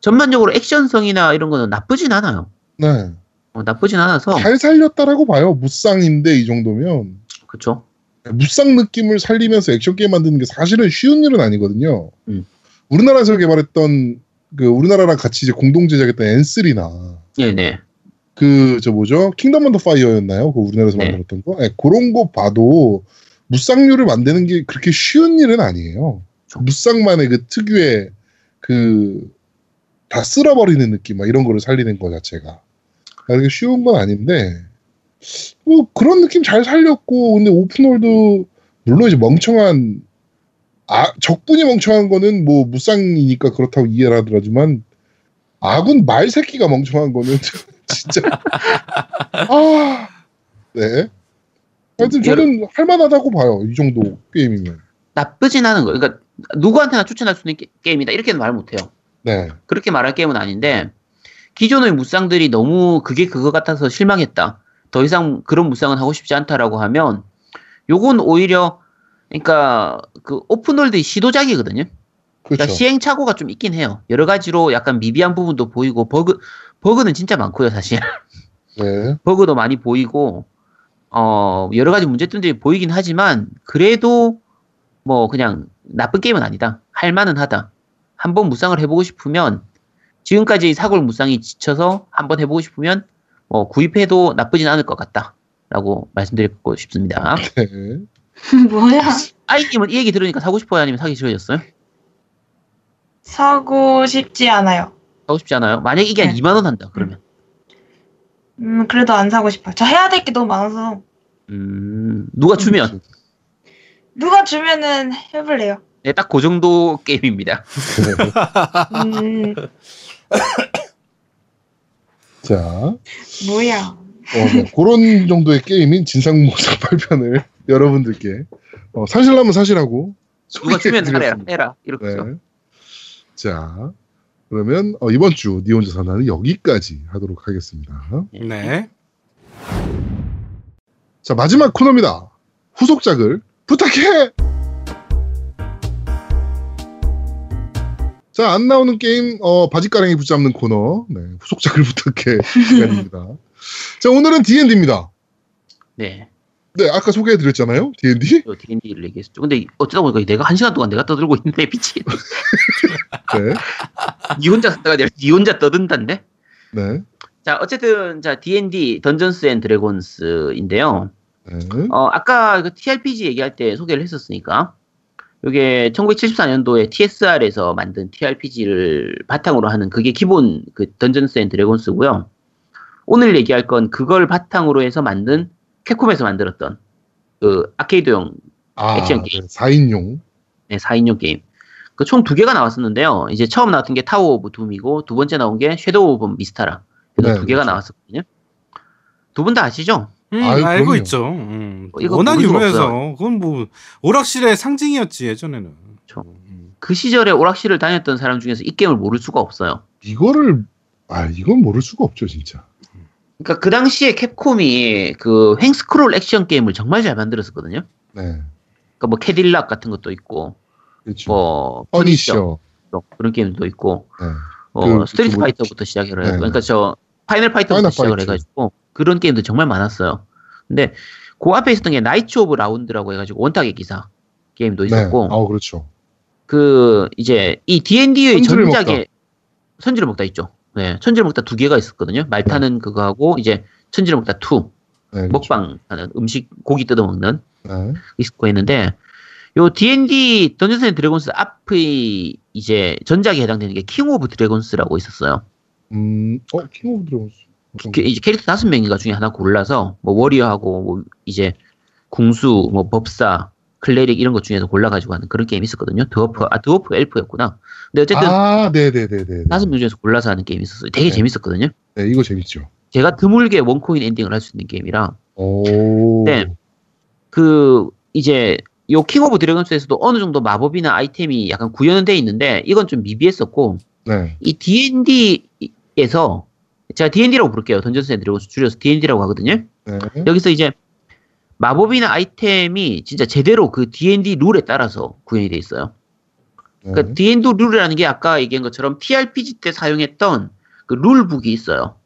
전반적으로 액션성이나 이런 거는 나쁘진 않아요. 네. 어, 나쁘진 않아서 잘 살렸다라고 봐요. 무쌍인데 이 정도면 그렇죠. 무쌍 느낌을 살리면서 액션 게임 만드는 게 사실은 쉬운 일은 아니거든요. 음. 우리나라에서 개발했던 그 우리나라랑 같이 이제 공동 제작했던 N3나 네네. 그 저 뭐죠 킹덤 언더 파이어였나요? 그 우리나라에서 네. 만들었던 거. 네, 그런 거 봐도 무쌍류를 만드는 게 그렇게 쉬운 일은 아니에요. 그렇죠. 무쌍만의 그 특유의 그 다 쓸어버리는 느낌, 막 이런 거를 살리는 거 자체가. 그게 쉬운 건 아닌데, 뭐 그런 느낌 잘 살렸고, 근데 open world, 물론 이제 멍청한, 아, 적군이 멍청한 거는 뭐 무쌍이니까 그렇다고 이해를 하더라지만, 아군 말 새끼가 멍청한 거는 진짜, 아, 네. 하여튼 저는 할만하다고 봐요, 이 정도 게임이면. 나쁘진 않은 거예요. 그러니까 누구한테나 추천할 수 있는 게, 게임이다 이렇게는 말 못해요. 네. 그렇게 말할 게임은 아닌데 기존의 무쌍들이 너무 그게 그거 같아서 실망했다. 더 이상 그런 무쌍은 하고 싶지 않다라고 하면 요건 오히려 그러니까 그 open world 시도작이거든요. 그러니까 그렇죠. 시행착오가 좀 있긴 해요. 여러 가지로 약간 미비한 부분도 보이고 버그 버그는 진짜 많고요, 사실. 네. 버그도 많이 보이고 어 여러 가지 문제점들이 보이긴 하지만 그래도 뭐 그냥 나쁜 게임은 아니다. 할 만은 하다. 한번 무쌍을 해보고 싶으면 지금까지 사골 무쌍이 지쳐서 한번 해보고 싶으면 뭐 구입해도 나쁘진 않을 것 같다라고 말씀드리고 싶습니다. 네. 뭐야? 아이님은 이 얘기 들으니까 사고 싶어요, 아니면 사기 싫어졌어요? 사고 싶지 않아요. 사고 싶지 않아요? 만약 이게 한 네. 2만 원 한다 그러면 음, 그래도 안 사고 싶어요. 저 해야 될 게 너무 많아서. 음 누가 주면 누가 주면은 해볼래요. 네, 딱 그 정도 게임입니다. 음, 자, 어, 뭐야. 네. 그런 정도의 게임인 진상모상 8편을 여러분들께 어, 사실라면 사실하고 누가 주면 잘해라. 해라 이렇게 죠 네. 자, 그러면 어, 이번 주 니 혼자 사나는 여기까지 하도록 하겠습니다. 네. 자, 마지막 코너입니다. 후속작을 부탁해! 자, 안 나오는 게임, 어, 바지가랑이 붙잡는 코너. 네, 후속작을 부탁해. 시간입니다. 자, 오늘은 D&D입니다. 네. 네, 아까 소개해드렸잖아요. D&D. 저 D&D를 얘기했었죠. 근데 어쩌다 보니까 내가 한 시간 동안 내가 떠들고 있는데 미치겠네. 네, 니 혼자 갔다가 내가 니 혼자 떠든다는데? 네, 자, 어쨌든 자 D&D 던전스 앤 드래곤스인데요. 네. 어, 아까 그 TRPG 얘기할 때 소개를 했었으니까 이게 1974년도에 TSR에서 만든 TRPG를 바탕으로 하는 그게 기본 그 Dungeons & Dragons고요. 오늘 얘기할 건 그걸 바탕으로 해서 만든 캡콤에서 만들었던 그 아케이드용 아, 액션 네, 게임. 4인용. 네, 4인용 게임. 그 총 두 개가 나왔었는데요. 이제 처음 나왔던 게 Tower of Doom이고 두 번째 나온 게 Shadow over Mystara. 그래서 네, 두 개가 그렇죠. 나왔었거든요. 두 분 다 아시죠? 음, 아유, 알고 그럼요. 있죠. 음. 어, 이거 워낙 유명해서 그건 뭐 오락실의 상징이었지 예전에는. 그렇죠. 음. 그 시절에 오락실을 다녔던 사람 중에서 이 게임을 모를 수가 없어요. 이거를, 아, 이건 모를 수가 없죠, 진짜. 그러니까 그 당시에 캡콤이 그 횡scroll 액션 게임을 정말 잘 만들었었거든요. 네. 그러니까 뭐 캐딜락 같은 것도 있고 그렇죠. 뭐 Punisher. 그런 게임도 있고 네. 어, 그, Street 그 뭐- Fighter부터 시작을 해요. 네. 그러니까 저 Final Fighter부터 Final 시작을 파이터. 해가지고 그런 게임도 정말 많았어요. 근데 그 앞에 있었던 게 Knights of the Round라고 해가지고 원탁의 기사 게임도 있었고 네. 아, 그렇죠. 그 이제 이 D&D의 전작에 천지를 먹다 있죠. 네, 천지를 먹다 두 개가 있었거든요. 말 타는 그거하고 이제 천지를 먹다 two 네, 그렇죠. 먹방 하는 음식 고기 뜯어 먹는 네. 있고 했는데 요 D&D Dungeons & Dragons 앞의 이제 전작에 해당되는 게 King of Dragons라고 있었어요. 음, 어, King of Dragons. 그 이제 캐릭터 다섯 명인가 중에 하나 골라서 뭐 warrior하고 뭐 이제 궁수, 뭐 법사, cleric 이런 것 중에서 골라가지고 하는 그런 게임이 있었거든요. 드워프, 아 dwarf elf였구나. 근데 어쨌든 아, 네네네네. 다섯 명 중에서 골라서 하는 게임이 있었어요. 되게 네. 재밌었거든요. 네, 이거 재밌죠. 제가 드물게 one coin ending을 할 수 있는 게임이라 오. 네. 그 이제 요 King of Dragons에서도 어느 정도 마법이나 아이템이 약간 구현돼 있는데 이건 좀 미비했었고 네. 이 D&D에서 제가 D&D라고 부를게요. Dungeons & Dragons 줄여서 D&D라고 하거든요. 네. 여기서 이제 마법이나 아이템이 진짜 제대로 그 D&D 룰에 따라서 구현이 돼 있어요. 네. 그러니까 D&D 룰이라는 게 아까 얘기한 것처럼 TRPG 때 사용했던 그 rulebook이 있어요.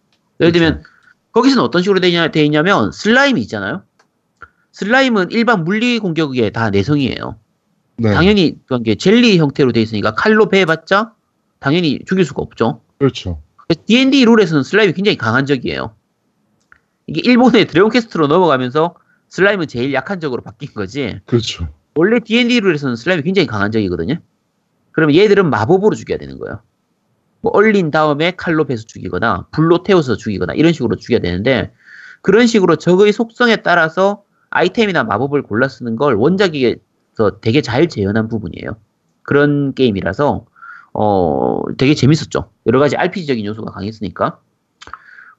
예를 들면 거기서는 어떤 식으로 되냐, 돼 있냐면 slime이 있잖아요. slime은 일반 물리 공격에 다 내성이에요. 네. 당연히 그런 게 젤리 형태로 돼 있으니까 칼로 베봤자 당연히 죽일 수가 없죠. 그렇죠. D&D 룰에서는 슬라임이 굉장히 강한 적이에요. 이게 일본의 Dragon Quest로 넘어가면서 slime은 제일 약한 적으로 바뀐 거지. 그렇죠. 원래 D&D 룰에서는 슬라임이 굉장히 강한 적이거든요. 그러면 얘들은 마법으로 죽여야 되는 거예요. 뭐 얼린 다음에 칼로 베서 죽이거나 불로 태워서 죽이거나 이런 식으로 죽여야 되는데 그런 식으로 적의 속성에 따라서 아이템이나 마법을 골라 쓰는 걸 원작에서 되게 잘 재현한 부분이에요. 그런 게임이라서 어 되게 재밌었죠. 여러 가지 RPG적인 요소가 강했으니까.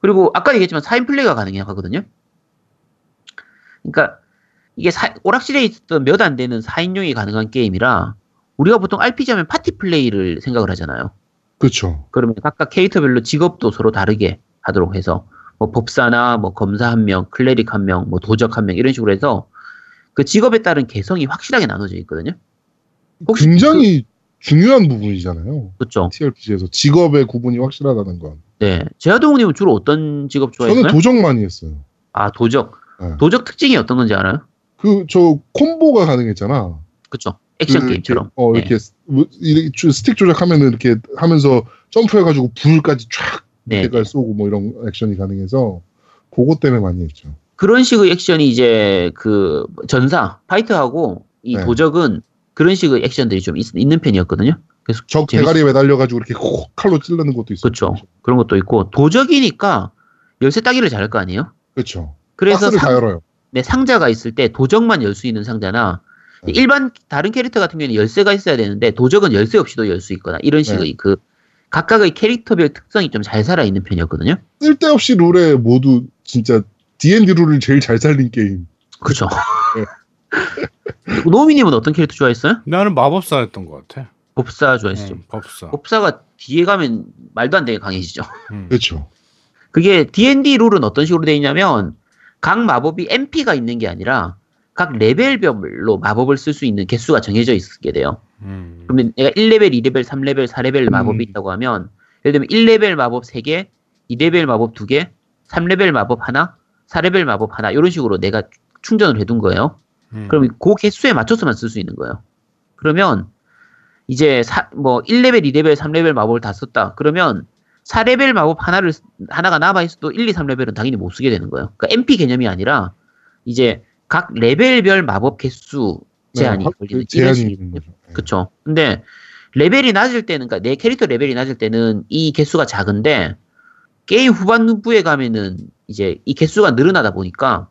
그리고 아까 얘기했지만 4인 플레이가 가능하거든요. 그러니까 이게 사- 오락실에 있었던 몇 안 되는 4인용이 가능한 게임이라 우리가 보통 RPG 하면 파티 플레이를 생각을 하잖아요. 그렇죠. 그러면 각각 캐릭터별로 직업도 서로 다르게 하도록 해서 뭐 법사나 뭐 검사 한 명, 클레릭 한 명, 뭐 도적 한 명 이런 식으로 해서 그 직업에 따른 개성이 확실하게 나눠져 있거든요. 굉장히 중요한 부분이잖아요. 그, 그렇죠. TRPG에서 직업의 구분이 확실하다는 건. 네. 제아동님은 주로 어떤 직업 좋아했어요? 저는 도적 많이 했어요. 아 도적. 네. 도적 특징이 어떤 건지 알아요? 그, 저, combo가 가능했잖아. 그렇죠. 액션 그 게임처럼. 어, 네. 이렇게, 스- 뭐, 이렇게 주- 스틱 조작하면은 이렇게 하면서 점프해가지고 불까지 쫙 네. 밑에까지 쏘고 뭐 이런 액션이 가능해서 그것 때문에 많이 했죠. 그런 식의 액션이 이제 그 전사 fighter하고 이 네. 도적은 그런 식의 액션들이 좀 있, 는 편이었거든요. 그래서 적 대가리에 매달려가지고 이렇게 콕 칼로 찌르는 것도 있었죠. 그렇죠. 그런 것도 있고 도적이니까 열쇠 따기를 잘할 거 아니에요. 그렇죠. 그래서 상. 네, 상자가 있을 때 도적만 열 수 있는 상자나 네. 일반 다른 캐릭터 같은 경우에는 열쇠가 있어야 되는데 도적은 열쇠 없이도 열 수 있거나 이런 식의 네. 그 각각의 캐릭터별 특성이 좀 잘 살아 있는 편이었거든요. 쓸데없이 룰에 모두 진짜 D&D 룰을 제일 잘 살린 게임. 그렇죠. 노미님은 어떤 캐릭터 좋아했어요? 나는 마법사였던 것 같아. 법사 좋아했죠. 응, 법사. 법사가 뒤에 가면 말도 안 되게 강해지죠. 음. 그렇죠. 그게 D&D 룰은 어떤 식으로 되어 있냐면 각 마법이 MP가 있는 게 아니라 각 레벨별로 마법을 쓸 수 있는 개수가 정해져 있게 돼요. 음. 그러면 내가 1레벨, 2레벨, 3레벨, 4레벨 마법이 음. 있다고 하면 예를 들면 1레벨 마법 3개, 2레벨 마법 2개, 3레벨 마법 하나, 4레벨 마법 하나 이런 식으로 내가 충전을 해둔 거예요. 음. 그럼 그 개수에 맞춰서만 쓸 수 있는 거예요. 그러면 이제 사, 뭐 1레벨, 2레벨, 3레벨 마법을 다 썼다. 그러면 4레벨 마법 하나를 쓰- 하나가 남아 있어도 1, 2, 3레벨은 당연히 못 쓰게 되는 거예요. 그러니까 MP 개념이 아니라 이제 각 레벨별 마법 개수 제한이 네, 걸리는 이런 제한이 식이 있는 거죠. 네. 그쵸. 근데 레벨이 낮을 때는, 그러니까 내 캐릭터 레벨이 낮을 때는 이 개수가 작은데 게임 후반부에 가면은 이제 이 개수가 늘어나다 보니까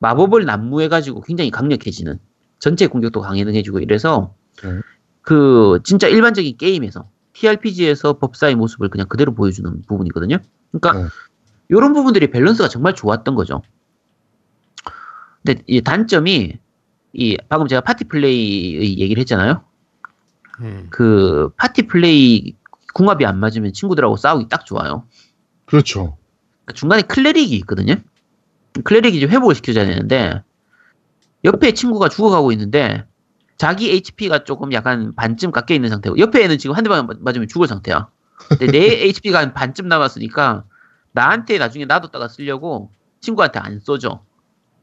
마법을 난무해가지고 굉장히 강력해지는 전체 공격도 강해지고 이래서 네. 그 진짜 일반적인 게임에서 TRPG에서 법사의 모습을 그냥 그대로 보여주는 부분이거든요. 그러니까 네. 이런 부분들이 밸런스가 정말 좋았던 거죠. 근데 이 단점이 이 방금 제가 party play의 얘기를 했잖아요. 음. 그 party play 궁합이 안 맞으면 친구들하고 싸우기 딱 좋아요. 그렇죠. 그러니까 중간에 클레릭이 있거든요. 클레릭이 이제 회복을 시켜줘야 되는데 옆에 친구가 죽어가고 있는데 자기 HP가 조금 약간 반쯤 깎여 있는 상태고 옆에 애는 지금 한 대만 맞으면 죽을 상태야. 근데 내 HP가 한 반쯤 남았으니까 나한테 나중에 놔뒀다가 쓰려고 친구한테 안 써줘.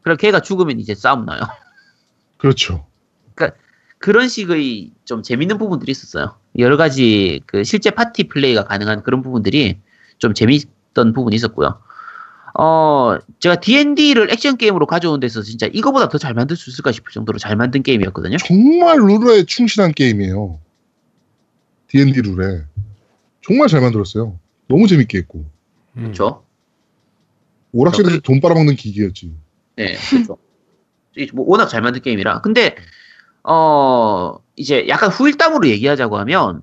그럼 걔가 죽으면 이제 싸움 나요. 그렇죠. 그런 식의 좀 재밌는 부분들이 있었어요. 여러 가지 그 실제 파티 플레이가 가능한 그런 부분들이 좀 재밌던 부분이 있었고요. 어, 제가 D&D를 액션 게임으로 가져온 데서 진짜 이거보다 더 잘 만들 수 있을까 싶을 정도로 잘 만든 게임이었거든요. 정말 룰에 충실한 게임이에요. D&D 룰에 정말 잘 만들었어요. 너무 재밌게 했고 음. 그렇죠? 오락실에서 돈 빨아먹는 기기였지. 네, 그렇죠. 이뭐 워낙 잘 만든 게임이라. 근데 어 이제 약간 후일담으로 얘기하자고 하면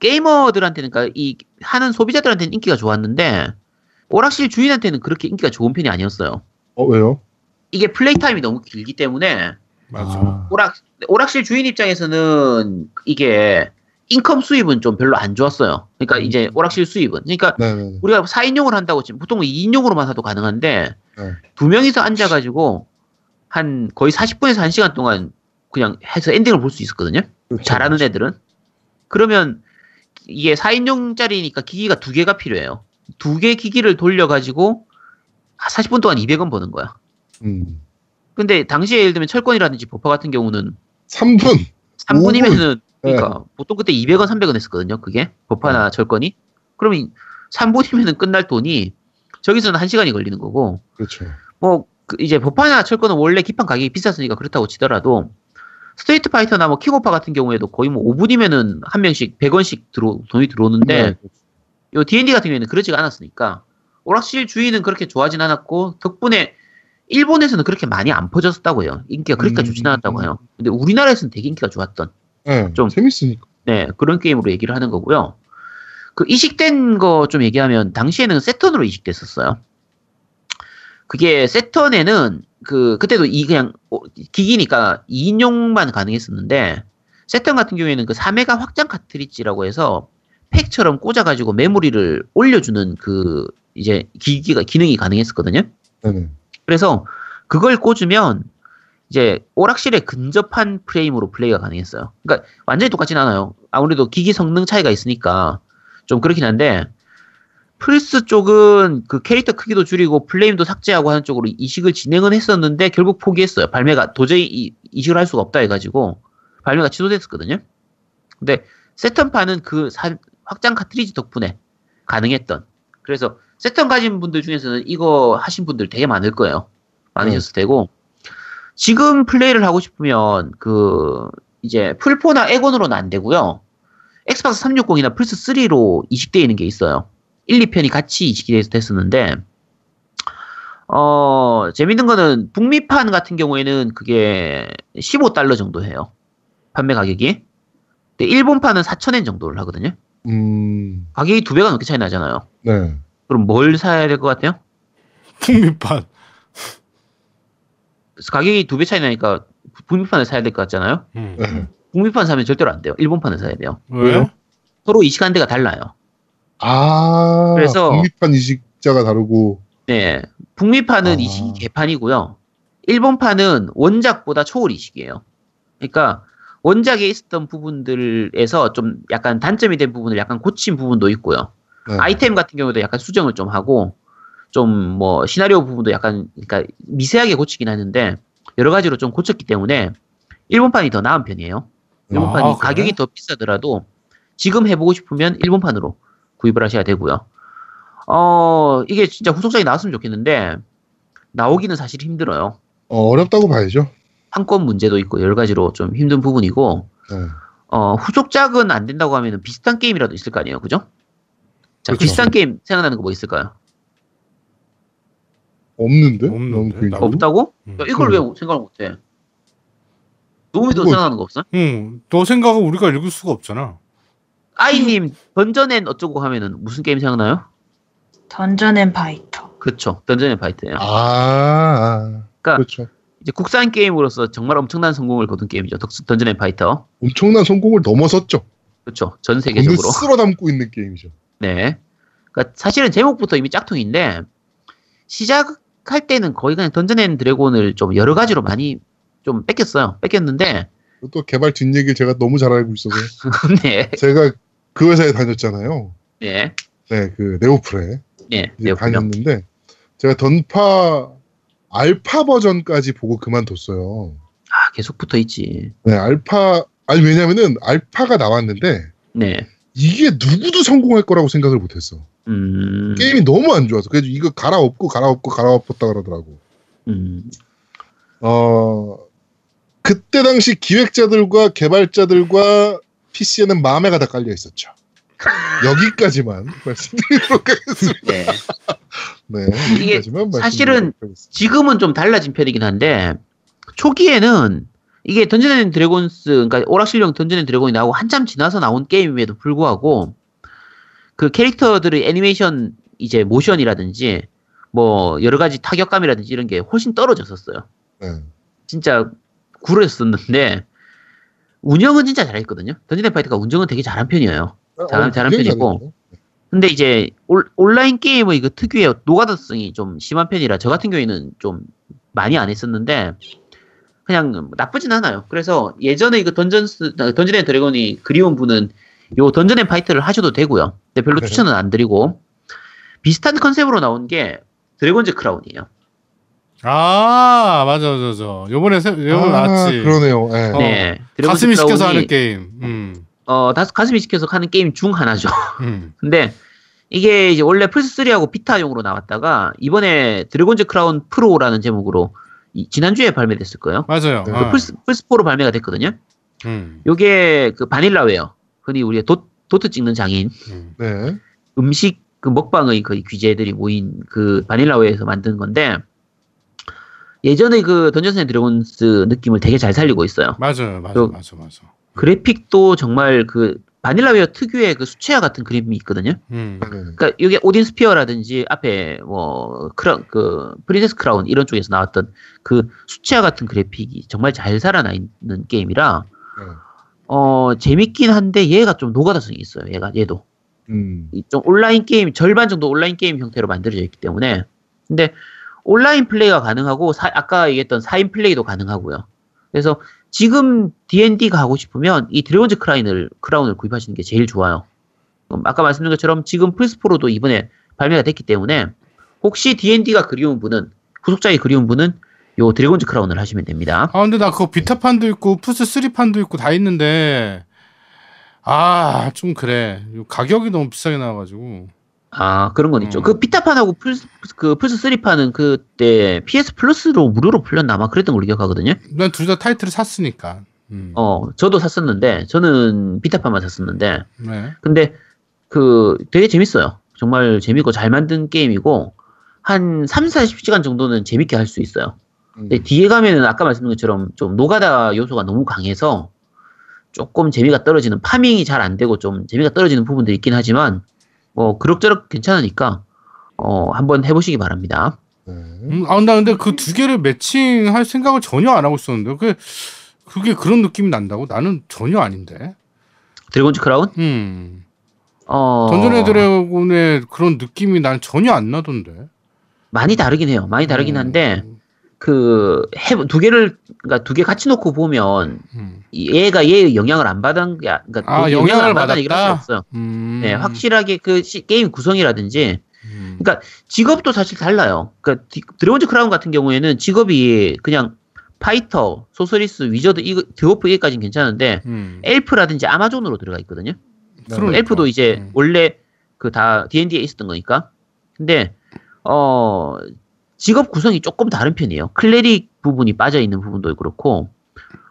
게이머들한테는 그러니까 이 하는 소비자들한테는 인기가 좋았는데 오락실 주인한테는 그렇게 인기가 좋은 편이 아니었어요. 어 왜요? 이게 플레이 타임이 너무 길기 때문에 맞아. 아, 오락 오락실 주인 입장에서는 이게 인컴 수입은 좀 별로 안 좋았어요. 그러니까 이제 오락실 수입은 그러니까 네네. 우리가 4인용을 한다고 지금 보통 2인용으로만 사도 가능한데 네. 두 명이서 앉아가지고 한 거의 40분에서 1시간 동안 그냥 해서 엔딩을 볼 수 있었거든요. 그렇죠. 잘하는 애들은. 그러면 이게 4인용짜리니까 기기가 두 개가 필요해요. 두 개 기기를 돌려가지고 40분 동안 200원 버는 거야. 음. 근데 당시에 예를 들면 철권이라든지 버퍼 같은 경우는 3분. 3분이면은 네. 그러니까 보통 그때 200원, 300원 했었거든요. 그게 버퍼나 철권이. 그러면 3분이면은 끝날 돈이 저기서는 1시간이 걸리는 거고 그렇죠. 뭐그 이제 버퍼나 철권은 원래 기판 가격이 비쌌으니까 그렇다고 치더라도 스트레이트 파이터나 뭐 킹오파 같은 경우에도 거의 뭐 5분이면은 한 명씩 100원씩 들어 돈이 들어오는데 네. 요 D&D 같은 경우에는 그러지가 않았으니까 오락실 주인은 그렇게 좋아하진 않았고 덕분에 일본에서는 그렇게 많이 안 퍼졌었다고 해요. 인기가 그렇게 음. 좋진 않았다고 해요. 근데 우리나라에서는 되게 인기가 좋았던 네, 좀- 재밌으니까. 네, 그런 게임으로 얘기를 하는 거고요. 그 이식된 거 좀 얘기하면 당시에는 세턴으로 이식됐었어요. 그게 Saturn에는 그 그때도 이 그냥 어, 기기니까 2인용만 가능했었는데 Saturn 같은 경우에는 그 3메가 확장 카트리지라고 해서 팩처럼 꽂아가지고 메모리를 올려주는 그 이제 기기가 기능이 가능했었거든요. 네네. 그래서 그걸 꽂으면 이제 오락실에 근접한 프레임으로 플레이가 가능했어요. 그러니까 완전히 똑같진 않아요. 아무래도 기기 성능 차이가 있으니까 좀 그렇긴 한데 플스 쪽은 그 캐릭터 크기도 줄이고 플레임도 삭제하고 하는 쪽으로 이식을 진행은 했었는데 결국 포기했어요. 발매가 도저히 이, 이식을 할 수가 없다 해가지고 발매가 취소됐었거든요. 근데 세턴판은 그 사- 확장 카트리지 덕분에 가능했던 그래서 세턴 가진 분들 중에서는 이거 하신 분들 되게 많을 거예요. 많으셨을 테고 지금 플레이를 하고 싶으면 그 이제 풀포나 에곤으로는 안 되고요. Xbox 360이나 플스 3로 이식되어 있는 게 있어요. 1, 2편이 같이 이식이 돼서 됐었는데 어 재밌는 거는 북미판 같은 경우에는 그게 15달러 정도 해요. 판매 가격이. 근데 일본판은 4,000엔 정도를 하거든요. 음, 가격이 두 배가 넘게 차이 나잖아요. 네. 그럼 뭘 사야 될 것 같아요? 북미판. 그래서 가격이 두 배 차이 나니까 북미판을 사야 될 것 같잖아요. 음. 네. 북미판 사면 절대로 안 돼요. 일본판을 사야 돼요. 왜? 왜요? 서로 이 시간대가 달라요. 아, 그래서- 국립판 이식자가 다르고, 네. 북미판은 아. 이식이 개판이고요. 일본판은 원작보다 초월 이식이에요. 그러니까 원작에 있었던 부분들에서 좀 약간 단점이 된 부분을 약간 고친 부분도 있고요. 네. 아이템 같은 경우도 약간 수정을 좀 하고 좀 뭐 시나리오 부분도 약간 그러니까 미세하게 고치긴 하는데 여러 가지로 좀 고쳤기 때문에 일본판이 더 나은 편이에요. 일본판이 아? 가격이 더 비싸더라도 지금 해보고 싶으면 일본판으로 구입을 하셔야 되고요. 어 이게 진짜 후속작이 나왔으면 좋겠는데 나오기는 사실 힘들어요. 어, 어렵다고 봐야죠. 판권 문제도 있고 여러 가지로 좀 힘든 부분이고 네. 어, 후속작은 안 된다고 하면 비슷한 게임이라도 있을 거 아니에요, 그죠? 자, 그렇죠. 비슷한 게임 생각나는 거 뭐 있을까요? 없는데? 없는데? 없다고? 음. 야, 이걸 왜 생각을 못해? 노미도 생각나는 거 없어? 응, 너 생각은 우리가 읽을 수가 없잖아. 아이님 던전앤 어쩌고 하면은 무슨 게임 생각나요? 던전 앤 파이터. 그쵸, 던전 앤 파이터예요. 아, 아, 그러니까 그렇죠. 이제 국산 게임으로서 정말 엄청난 성공을 거둔 게임이죠. 덕- 던전 앤 파이터. 엄청난 성공을 넘어섰죠. 그쵸, 전 세계적으로. 쓸어 담고 있는 게임이죠. 네. 그러니까 사실은 제목부터 이미 짝퉁인데 시작할 때는 거의 그냥 Dungeon and Dragon을 좀 여러 가지로 많이 좀 베꼈어요. 베꼈는데 또 개발 뒷얘기를 제가 너무 잘 알고 있어서 네. 제가 그 회사에 다녔잖아요. 네. 네, 그 네오플에 네. 이제 네. 다녔는데 제가 던파 알파 버전까지 보고 그만뒀어요. 아, 계속 붙어 있지. 네, 알파 아니 왜냐면은 알파가 나왔는데 네. 이게 누구도 성공할 거라고 생각을 못했어. 음. 게임이 너무 안 좋아서 그래서 이거 갈아엎고 갈아엎고 갈아엎었다 그러더라고. 음. 어 그때 당시 기획자들과 개발자들과 PC에는 마매가 다 깔려 있었죠. 여기까지만 말씀드리도록 하겠습니다. 네. 네, 이게 사실은. 지금은 좀 달라진 편이긴 한데 초기에는 이게 Dungeon and Dragons 그러니까 오락실용 Dungeon and Dragon이 나오고 한참 지나서 나온 게임임에도 불구하고 그 캐릭터들의 애니메이션 이제 모션이라든지 뭐 여러 가지 타격감이라든지 이런 게 훨씬 떨어졌었어요. 네. 진짜 구렸었는데 운영은 진짜 잘했거든요. 던전 앤 파이터가 운영은 되게 잘한 편이에요. 잘한- 어, 잘한 굉장히 편이고. 근데 이제 올, 온라인 게임의 그 특유의 노가다성이 좀 심한 편이라 저 같은 경우에는 좀 많이 안 했었는데 그냥 나쁘진 않아요. 그래서 예전에 그 Dungeons Dungeon and Dragon이 그리운 분은 요 던전 앤 파이터를 하셔도 되고요. 근데 별로 네. 추천은 안 드리고 비슷한 컨셉으로 나온 게 Dragon's Crown이에요. 아, 맞아, 맞아, 맞아. 요번에, 새, 요번에 아, 나왔지. 그러네요. 네. 어. 네. Dragon's 가슴이 시켜서 하는 게임. 음. 어, 다, 가슴이 시켜서 하는 게임 중 하나죠. 음. 근데 이게 이제 원래 플스3하고 비타용으로 나왔다가 이번에 Dragon's Crown Pro라는 제목으로 이- 지난주에 발매됐을 거예요. 맞아요. 네. 그 어. 플스, 플스4로 발매가 됐거든요. 음. 요게 그 Vanillaware. 흔히 우리가 도, 도트 찍는 장인, 음. 네. 음식 그 먹방의 그 귀재들이 모인 그 Vanillaware에서 만든 건데 예전에 그 Dungeons and Dragons 느낌을 되게 잘 살리고 있어요. 맞아요, 맞아, 그- 맞아, 맞아. 그래픽도 정말 그 Vanillaware 특유의 그 수채화 같은 그림이 있거든요. 음. 네. 그러니까 이게 Odin Sphere라든지 앞에 뭐 크라 그 Princess Crown 이런 쪽에서 나왔던 그 수채화 같은 그래픽이 정말 잘 살아나 있는 게임이라 네. 어 재밌긴 한데 얘가 좀 노가다성이 있어요. 얘가 얘도 음. 좀 온라인 게임 절반 정도 온라인 게임 형태로 만들어져 있기 때문에 근데 온라인 플레이가 가능하고 사- 아까 얘기했던 4인 플레이도 가능하고요. 그래서 지금 D&D가 하고 싶으면 이 Dragon's Crown을 Crown을 구입하시는 게 제일 좋아요. 음, 아까 말씀드린 것처럼 지금 플스4로도 이번에 발매가 됐기 때문에 혹시 D&D가 그리운 분은 후속작이 그리운 분은 요 Dragon's Crown을 하시면 됩니다. 아, 근데 나 그거 비타판도 있고, 플스 3판도 있고 다 있는데, 아, 좀 그래. 요 가격이 너무 비싸게 나와가지고. 아 그런 건 있죠. 음. 그 비타판하고 플스 그 플스 3판은 그때 PS Plus로 무료로 풀렸나 아마 그랬던 걸로 기억하거든요. 난 둘 다 타이틀을 샀으니까. 음. 어 저도 샀었는데 저는 비타판만 샀었는데 네. 근데 그 되게 재밌어요. 정말 재밌고 잘 만든 게임이고 한 3, 40시간 정도는 재밌게 할 수 있어요. 음. 근데 뒤에 가면은 아까 말씀드린 것처럼 좀 노가다 요소가 너무 강해서 조금 재미가 떨어지는 파밍이 잘 안 되고 좀 재미가 떨어지는 부분들이 있긴 하지만 뭐 그럭저럭 괜찮으니까 어 한번 해보시기 바랍니다. 네. 음, 아, 나 근데 그 두 개를 매칭할 생각을 전혀 안 하고 있었는데 그 그게 그런 느낌이 난다고? 나는 전혀 아닌데. 드래곤즈 크라운? 음. 어. 던전의 드래곤의 그런 느낌이 난 전혀 안 나던데. 많이 다르긴 해요. 많이 다르긴 한데 그 해 두 개를 그러니까 두 개 같이 놓고 보면 음. 이- 얘가 얘의 영향을 안 받은 게 아- 그러니까 아, 그 영향을 안 받았다 이럴 수 받았다? 없어요. 음. 네, 확실하게 그 시- 게임 구성이라든지 음. 그러니까 직업도 사실 달라요. 디- Dragon's Crown 같은 경우에는 직업이 그냥 fighter, sorceress, wizard 이거 드워프 이게까지는 괜찮은데 음. elf라든지 Amazon으로 들어가 있거든요. 그러니까. elf도 이제 음. 원래 그 다 D&D에 있었던 거니까. 근데 어 직업 구성이 조금 다른 편이에요. cleric 부분이 빠져 있는 부분도 그렇고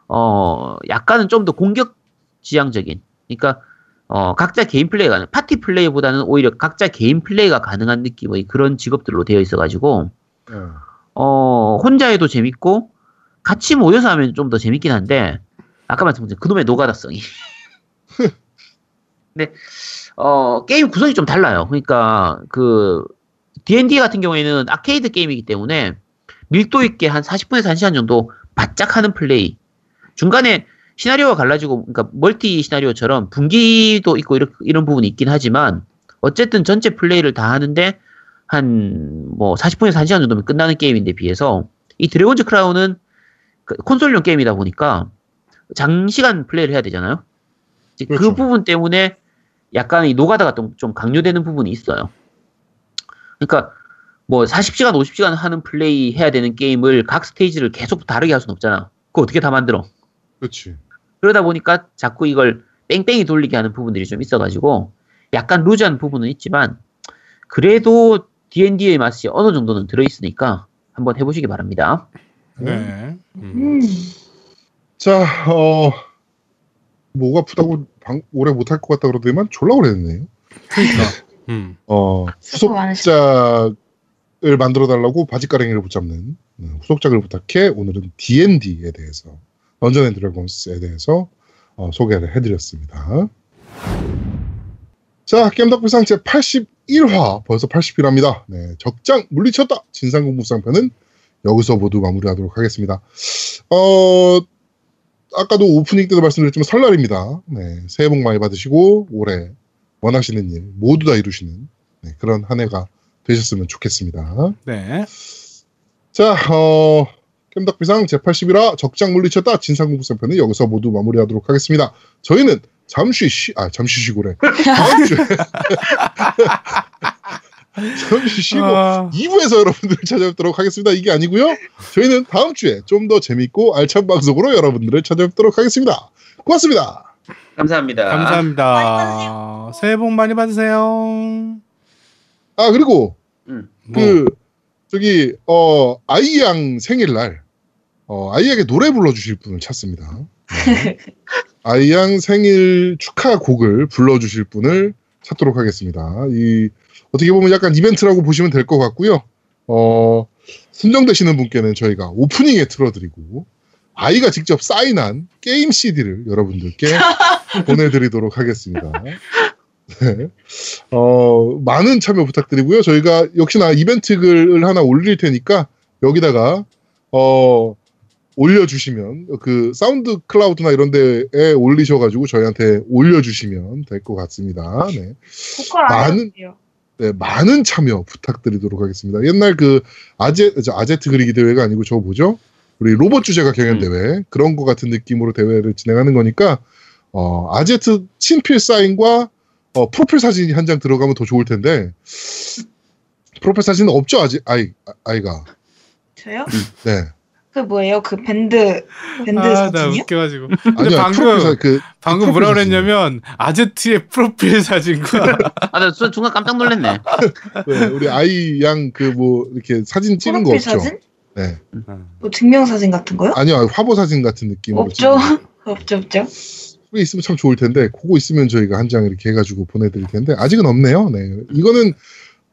어 약간은 좀 더 공격 지향적인. 그러니까 어 각자 개인 플레이가 가능- 파티 플레이보다는 오히려 각자 개인 플레이가 가능한 느낌의 그런 직업들로 되어 있어가지고 네. 어 혼자 해도 재밌고 같이 모여서 하면 좀 더 재밌긴 한데 아까 말씀드린 그놈의 노가다성이. 근데 어 게임 구성이 좀 달라요. 그러니까 그 D&D 같은 경우에는 아케이드 게임이기 때문에 밀도 있게 한 40분에서 1시간 정도 바짝 하는 플레이. 중간에 시나리오가 갈라지고 그러니까 멀티 시나리오처럼 분기도 있고 이런, 이런 부분이 있긴 하지만 어쨌든 전체 플레이를 다 하는데 한 뭐 40분에서 1시간 정도면 끝나는 게임인데 비해서 이 Dragon's Crown은 그 콘솔용 게임이다 보니까 장시간 플레이를 해야 되잖아요. 그 그렇죠. 부분 때문에 약간 이 노가다가 좀, 좀 강요되는 부분이 있어요. 그러니까 뭐 40시간, 50시간 하는 플레이 해야 되는 게임을 각 스테이지를 계속 다르게 할 수는 없잖아. 그거 어떻게 다 만들어? 그렇지. 그러다 보니까 자꾸 이걸 뺑뺑이 돌리게 하는 부분들이 좀 있어가지고 약간 루즈한 부분은 있지만 그래도 D&D의 맛이 어느 정도는 들어있으니까 한번 해보시기 바랍니다. 네. 음. 음. 자, 어, 목 아프다고 방, 오래 못할 것 같다 그러더니만 졸라 오래 했네요. 그러니까. 음. 어, 후속작을 만들어 달라고 바지가랭이를 붙잡는 네, 후속작을 부탁해 오늘은 D&D에 대해서 Dungeon and Dragons에 대해서 어, 소개를 해드렸습니다. 자, 겜덕비상 제 81화 벌써 81화입니다. 네, 적장 물리쳤다 진삼국무쌍편은 여기서 모두 마무리하도록 하겠습니다. 어, 아까도 오프닝 때도 말씀드렸지만 설날입니다. 네, 새해 복 많이 받으시고 올해 원하시는 일 모두 다 이루시는 네, 그런 한 해가 되셨으면 좋겠습니다. 네. 자, 어, 겜덕비상 제81화 적장 물리쳤다 진상공부상편은 여기서 모두 마무리하도록 하겠습니다. 저희는 잠시 쉬, 아, 잠시 쉬고래. 다음 주에. 잠시 쉬고 아, 2부에서 여러분들을 찾아뵙도록 하겠습니다. 이게 아니고요. 저희는 다음 주에 좀 더 재밌고 알찬 방송으로 여러분들을 찾아뵙도록 하겠습니다. 고맙습니다. 감사합니다. 감사합니다. 새해 복 많이 받으세요. 아, 그리고 음. 뭐, 그 저기 어 아이양 생일날 어 아이에게 노래 불러주실 분을 찾습니다. 네. 아이양 생일 축하 곡을 불러주실 분을 찾도록 하겠습니다. 이 어떻게 보면 약간 이벤트라고 보시면 될 것 같고요. 어 선정되시는 분께는 저희가 오프닝에 틀어드리고 아이가 직접 사인한 게임 CD를 여러분들께 보내드리도록 하겠습니다. 네. 어, 많은 참여 부탁드리고요. 저희가 역시나 이벤트 글을 하나 올릴 테니까 여기다가 어, 올려주시면 그 사운드 클라우드나 이런 데에 올리셔가지고 저희한테 올려주시면 될 것 같습니다. 네. 많은-. 네, 많은 참여 부탁드리도록 하겠습니다. 옛날 그 아제 저 아제트 그리기 대회가 아니고 저 뭐죠? 우리 로봇 주제가 경연 음. 대회 그런 거 같은 느낌으로 대회를 진행하는 거니까 어 아제트 친필 사인과 어 프로필 사진이 한장 들어가면 더 좋을 텐데 프로필 사진은 없죠 아직 아이 아- 아이가 저요? 네 그 뭐예요? 그 밴드 밴드 아, 나 사진이요? 웃겨가지고. 아니요 방금- 프로필 사그 방금 프로필 뭐라. 그랬냐면 아제트의 프로필 사진과 아, 나 순- 순간 깜짝 놀랐네. 네, 우리 아이 양 그 뭐 이렇게 사진 찍은 거 없죠? 사진? 네 뭐 증명 사진 같은 거요? 아니요 화보 사진 같은 느낌으로 없죠. 없죠, 없죠. 그게 있으면 참 좋을 텐데 그거 있으면 저희가 한 장 이렇게 해가지고 보내드릴 텐데 아직은 없네요. 네, 이거는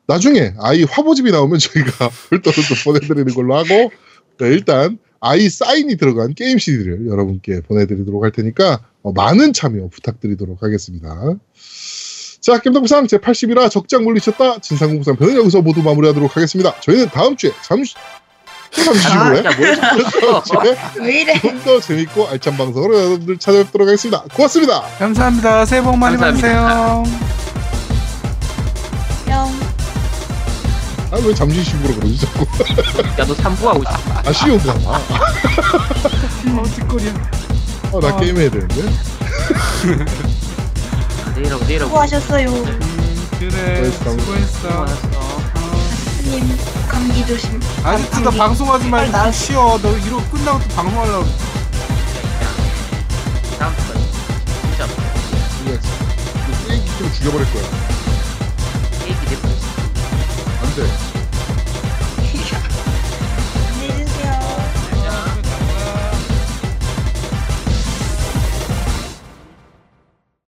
나중에 아이 화보집이 나오면 저희가 별도로 또 보내드리는 걸로 하고 네, 일단 아이 사인이 들어간 게임 CD를 여러분께 보내드리도록 할 테니까 어, 많은 참여 부탁드리도록 하겠습니다. 자, 겜덕부상 제80이라 적장 물리쳤다. 진상공부상 편은 여기서 모두 마무리하도록 하겠습니다. 저희는 다음 주에 잠시 또 잠시 아, 주에 왜 이래? 좀 더 재밌고 알찬 방송으로 여러분들 찾아뵙도록 하겠습니다. 고맙습니다. 감사합니다. 새해 복 많이. 받으세요. 뿅. 아, 왜 잠시 쉬고로 그러지 자꾸. 야 너 3부 하고 있어. 아, 쉬운가 봐. 어, 뒷골이야. 아, 나 어. 게임해야 되는데. 내일하고 내일하고. 수고하셨어요. 음, 그래. 수고했어. 수고했어. 수고하셨어. 님 감기 조심. 아직도 나 그러니까 방송하지 말고 나... 쉬어. 너 이러고 끝나고 또 방송하려고. 다음부터 진짜 이게 쓰레기 좀 죽여버릴 거야. 케이크 내버렸어. 안 돼.